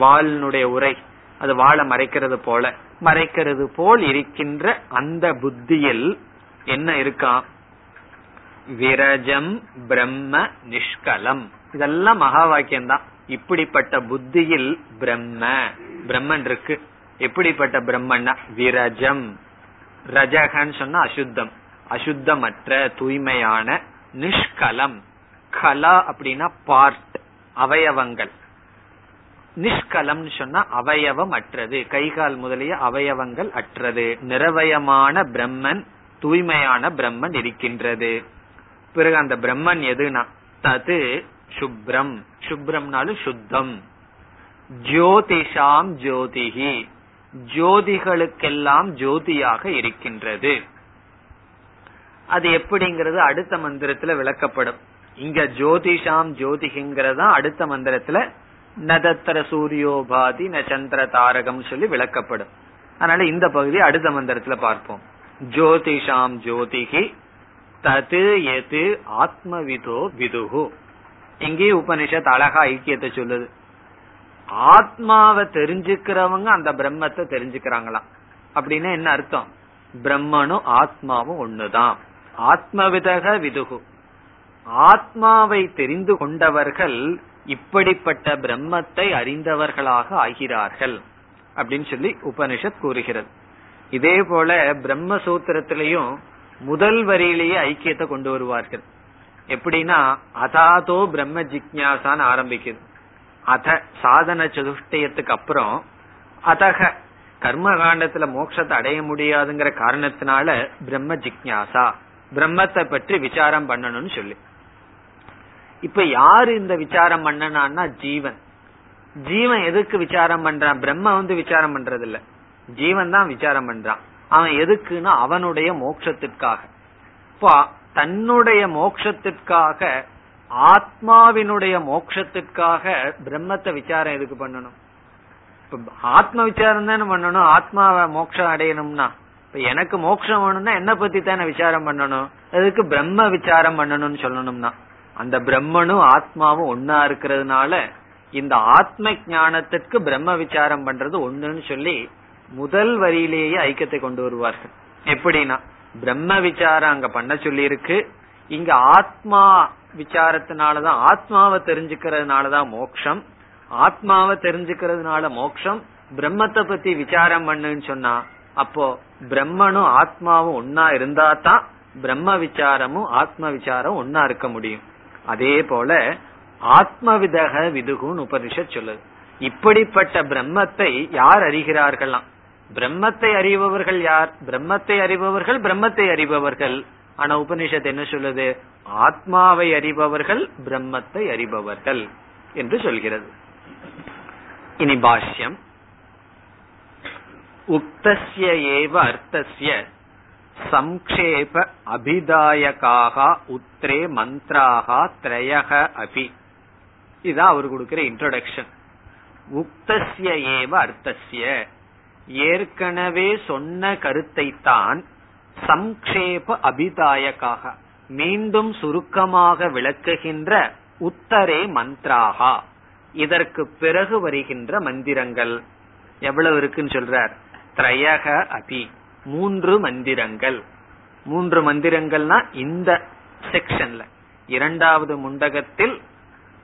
வாளினுடைய உரை. அது வாழை மறைக்கிறது போல. மறைக்கிறது போல் இருக்கின்ற அந்த புத்தியில் என்ன இருக்கா? விரஜம் பிரம்ம நிஷ்கலம். இதெல்லாம் மகா வாக்கியம் தான் இப்படிப்பட்ட புத்தியில் பிரம்ம. பிரம்மன் இருக்கு. எப்படிப்பட்ட பிரம்மன்னா? விரஜம். ரஜகன்னு சொன்னா அசுத்தம். அசுத்தமற்ற தூய்மையான நிஷ்கலம். கலா அப்படின்னா பார்ட் அவயவங்கள். நிஷ்கலம் சொன்னா அவயவம் அற்றது கைகால் முதலிய அவயவங்கள் அற்றது. நிறவயமான பிரம்மன் தூய்மையான பிரம்மன் இருக்கின்றது. பிறகு அந்த பிரம்மன் எதுனா தது சுப்ரம். சுப்ரம்னாலும் சுத்தம். ஜோதிஷாம் ஜோதிகி ஜோதிகளுக்கெல்லாம் ஜோதியாக இருக்கின்றது. அது எப்படிங்கிறது அடுத்த மந்திரத்துல விளக்கப்படும். இங்க ஜோதிஷாம் ஜோதிகிங்கிறதா அடுத்த மந்திரத்துல நதத்திர சூரியோபாதி ந சந்திர தாரகம் சொல்லி விளக்கப்படும். அதனால இந்த பகுதி அடுத்த மந்திரத்துல பார்ப்போம். ஜோதிஷாம் ஜோதிகி தது எது ஆத்மவிதோ விதுகு இங்கே உபனிஷத் அழகா ஐக்கியத்தை சொல்லுது. ஆத்மாவை தெரிஞ்சுக்கிறவங்க அந்த பிரம்மத்தை தெரிஞ்சுக்கிறாங்களாம். அப்படின்னு என்ன அர்த்தம்? பிரம்மனும் ஆத்மாவும் ஒண்ணுதான். ஆத்மவிதக விதுகு. ஆத்மாவை தெரிந்து கொண்டவர்கள் இப்படிப்பட்ட பிரம்மத்தை அறிந்தவர்களாக ஆகிறார்கள். அப்படின்னு சொல்லி உபனிஷத் கூறுகிறது. இதே போல பிரம்மசூத்திரத்திலையும் முதல் வரியிலேயே ஐக்கியத்தை கொண்டு வருவார்கள். எப்படின்னா அதாதோ பிரம்ம ஜிக்யாசான்னு ஆரம்பிக்குது. அத சாதன சதுஷ்டயத்துக்கு அப்புறம் அதக கர்ம காண்டத்துல மோட்சத்தை அடைய முடியாதுங்கிற காரணத்தினால பிரம்ம ஜிக்யாசா பிரம்மத்தை பற்றி விசாரம் பண்ணணும்னு சொல்லி. இப்ப யாரு இந்த விசாரம் பண்ணனான்னா ஜீவன். ஜீவன் எதுக்கு விசாரம் பண்றான்? பிரம்ம வந்து விசாரம் பண்றது இல்ல ஜீவன் தான் விசாரம் பண்றான். அவன் எதுக்குன்னா அவனுடைய மோட்சத்திற்காக. இப்போ தன்னுடைய மோட்சத்திற்காக ஆத்மாவினுடைய மோட்சத்திற்காக பிரம்மத்தை விசாரம் எதுக்கு பண்ணணும்? ஆத்ம விசாரம் தானே பண்ணணும் ஆத்மாவை மோட்சம் அடையணும்னா. இப்ப எனக்கு மோட்சம் வேணும்னா என்ன பத்தி தானே விசாரம் பண்ணணும்? அதுக்கு பிரம்ம விசாரம் பண்ணணும்னு சொல்லணும்னா. அந்த பிரம்மனும் ஆத்மாவும் ஒன்னா இருக்கிறதுனால இந்த ஆத்ம ஞானத்திற்கு பிரம்ம விசாரம் பண்றது ஒண்ணுன்னு சொல்லி முதல் வரியிலேயே ஐக்கியத்தை கொண்டு வருவார்கள். எப்படின்னா பிரம்ம விசாரம் அங்க பண்ண சொல்லி இருக்கு இங்க ஆத்மா விசாரத்தினாலதான் ஆத்மாவை தெரிஞ்சுக்கிறதுனாலதான் மோக்ஷம். ஆத்மாவை தெரிஞ்சுக்கிறதுனால மோக்ஷம். பிரம்மத்தை பத்தி விசாரம் பண்ணுன்னு சொன்னா அப்போ பிரம்மனும் ஆத்மாவும் ஒன்னா இருந்தா தான் பிரம்ம விசாரமும் ஆத்ம விசாரம் ஒன்னா இருக்க முடியும். அதே போல ஆத்மவிதக விதுகுன்னு உபனிஷத் சொல்லுது. இப்படிப்பட்ட பிரம்மத்தை யார் அறிகிறார்களாம் பிரம்மத்தை அறிபவர்கள் யார்? பிரம்மத்தை அறிபவர்கள் பிரம்மத்தை அறிபவர்கள். ஆனா உபனிஷத் என்ன சொல்லுது? ஆத்மாவை அறிபவர்கள் பிரம்மத்தை அறிபவர்கள் என்று சொல்கிறது. இனி பாஷ்யம். உக்தசிய ஏவ அர்த்தசிய சம்ஷேப அபிதாயகாக உத்ரே மந்த்ராக திரயக அபி. இதான் அவர் கொடுக்கிற இன்ட்ரோடக்ஷன் உக்தசிய ஏவ அர்த்தசிய ஏற்கனவே சொன்ன கருத்தை தான் சம்க்ஷேப அபிதாயக்காக மீண்டும் சுருக்கமாக விளக்குகின்ற உத்தரே மந்த்ராகா. இதற்கு பிறகு வருகின்ற மந்திரங்கள். எவ்வளவு இருக்குன்னு சொல்றார். திரையக அபி மூன்று மந்திரங்கள். மூன்று மந்திரங்கள்னா இந்த செக்ஷன்ல இரண்டாவது முண்டகத்தில்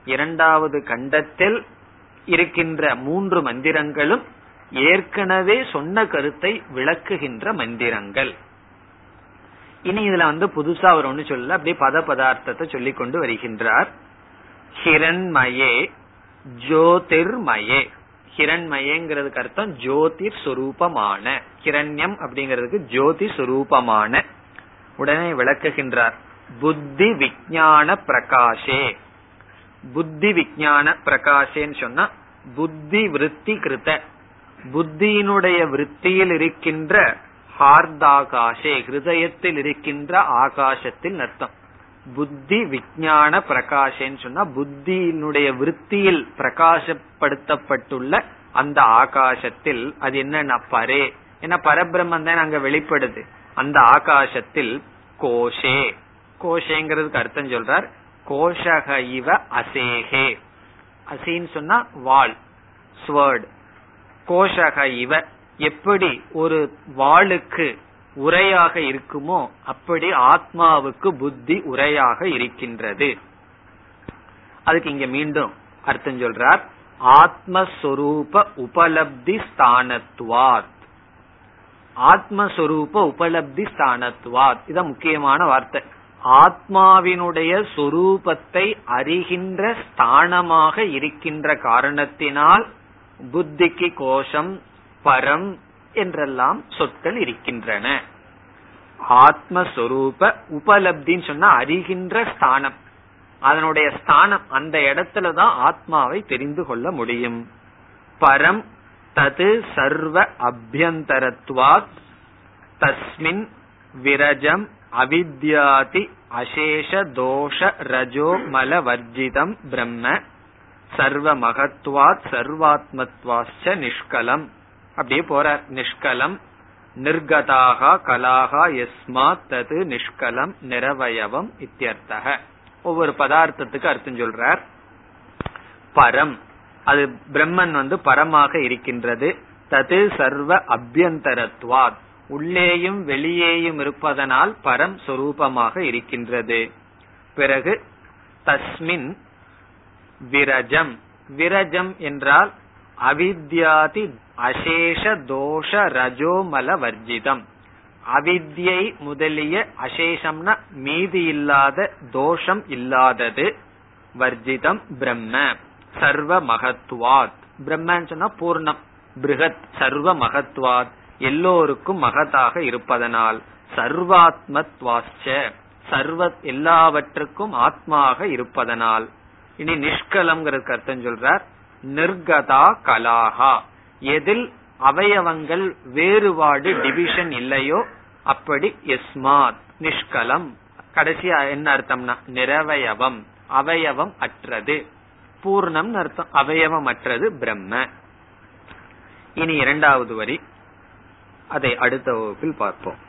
இரண்டாவது கண்டத்தில் இருக்கின்ற மூன்று மந்திரங்களும் ஏற்கனவே சொன்ன கருத்தை விளக்குகின்ற மந்திரங்கள். இனி இதுல வந்து புதுசா அவர் ஒண்ணு சொல்ல அப்படியே பத பதார்த்தத்தை சொல்லிக் கொண்டு வருகின்றார். ஹிரண்மயே ஜோதிர்மயே. ஹிரண்மயங்கிறதுக்கு அர்த்தம் ஜோதிர் சுரூபமான. ஹிரண்யம் அப்படிங்கிறதுக்கு ஜோதி சுரூபமான. உடனே விளக்குகின்றார் புத்தி விஜயான பிரகாஷே. புத்தி விஜயான பிரகாஷேன்னு சொன்னா புத்தி விருத்தி கிருத்த புத்தியினுடைய விருத்தியில் இருக்கின்ற ஹார்தாகாஷே ஹிருதயத்தில் இருக்கின்ற ஆகாசத்தில் அர்த்தம். புத்தி விஜயான பிரகாஷன்னு சொன்னா புத்தியினுடைய விருத்தியில் பிரகாசப்படுத்தப்பட்டுள்ள அந்த ஆகாசத்தில் அது என்னன்னா பரே. ஏன்னா பரபிரம்மன் தான் அங்க வெளிப்படுது. அந்த ஆகாசத்தில் கோஷே. கோஷேங்கிறதுக்கு அர்த்தம் சொல்றார். கோஷக இவ அசேகே. அசின்னு சொன்னா வால் ஸ்வர்டு. கோஷக இவ எப்படி ஒரு வாளுக்கு உரையாக இருக்குமோ அப்படி ஆத்மாவுக்கு புத்தி உரையாக இருக்கின்றது. அதுக்கு இங்க மீண்டும் அர்த்தம் சொல்றார். ஆத்மஸ்வரூப உபலப்தி ஸ்தானத்துவாத் ஆத்மஸ்வரூப உபலப்தி ஸ்தானத்துவாத் இத முக்கியமான வார்த்தை. ஆத்மாவினுடைய சொரூபத்தை அறிகின்ற ஸ்தானமாக இருக்கின்ற காரணத்தினால் புத்திக்கு கோஷம் பரம் என்றெல்லாம் சொற்கள் இருக்கின்றன. ஆத்மஸ்வரூப உபலப்தின்னு சொன்னா அறிகின்ற ஸ்தானம். அதனுடைய ஸ்தானம் அந்த இடத்துலதான் ஆத்மாவை தெரிந்து கொள்ள முடியும். பரம் தது சர்வ அபியந்தரத்வாத் தஸ்மின் விரஜம் அவித்யாதி அசேஷ தோஷ ரஜோ மல வர்ஜிதம் பிரம்ம. சர்வ மகத்வாத் சர்வாத்மத்வாச்ச நிஷ்கலம். அப்படியே போற நிஷ்கலம் நிர்கதாக கலாகா எஸ்மாத் தது நிஷ்கலம் நிரவயவம் இத்தியர்த்தக. ஒவ்வொரு பதார்த்தத்துக்கு அர்த்தம் சொல்றார். பரம் அது பிரம்மன் வந்து பரமாக இருக்கின்றது. தது சர்வ அபியந்தரத்வாத். உள்ளேயும் வெளியேயும் இருப்பதனால் பரம் சொரூபமாக இருக்கின்றது. பிறகு தஸ்மின் விரஜம். விரஜம் என்றால் அவித்யாதி அசேஷ தோஷ ரஜோமல வர்ஜிதம். அவித்யை முதலிய அசேஷம்னா மீதி இல்லாத தோஷம் இல்லாதது வர்ஜிதம் பிரம்ம சர்வ மகத்வாத். பிரம்மன்னு சொன்னா பூர்ணம் பிருகத் சர்வ மகத்வாத். எல்லோருக்கும் மகத்தாக இருப்பதனால் சர்வாத்மத்வாச்ச சர்வ எல்லாவற்றுக்கும் ஆத்மாக இருப்பதனால் இனி நிஷ்கலம்ங்கிறதுக்கு அர்த்தம் சொல்றார். நிர்கதா கலாகா எதில் அவயவங்கள் வேறுபாடு டிவிஷன் இல்லையோ அப்படி எஸ்மாத் நிஷ்கலம். கடைசியா என்ன அர்த்தம்னா நிரவயவம் அவயவம் அற்றது. பூர்ணம் அர்த்தம் அவயவம் அற்றது பிரம்ம. இனி இரண்டாவது வரி. அதை அடுத்த வகுப்பில் பார்ப்போம்.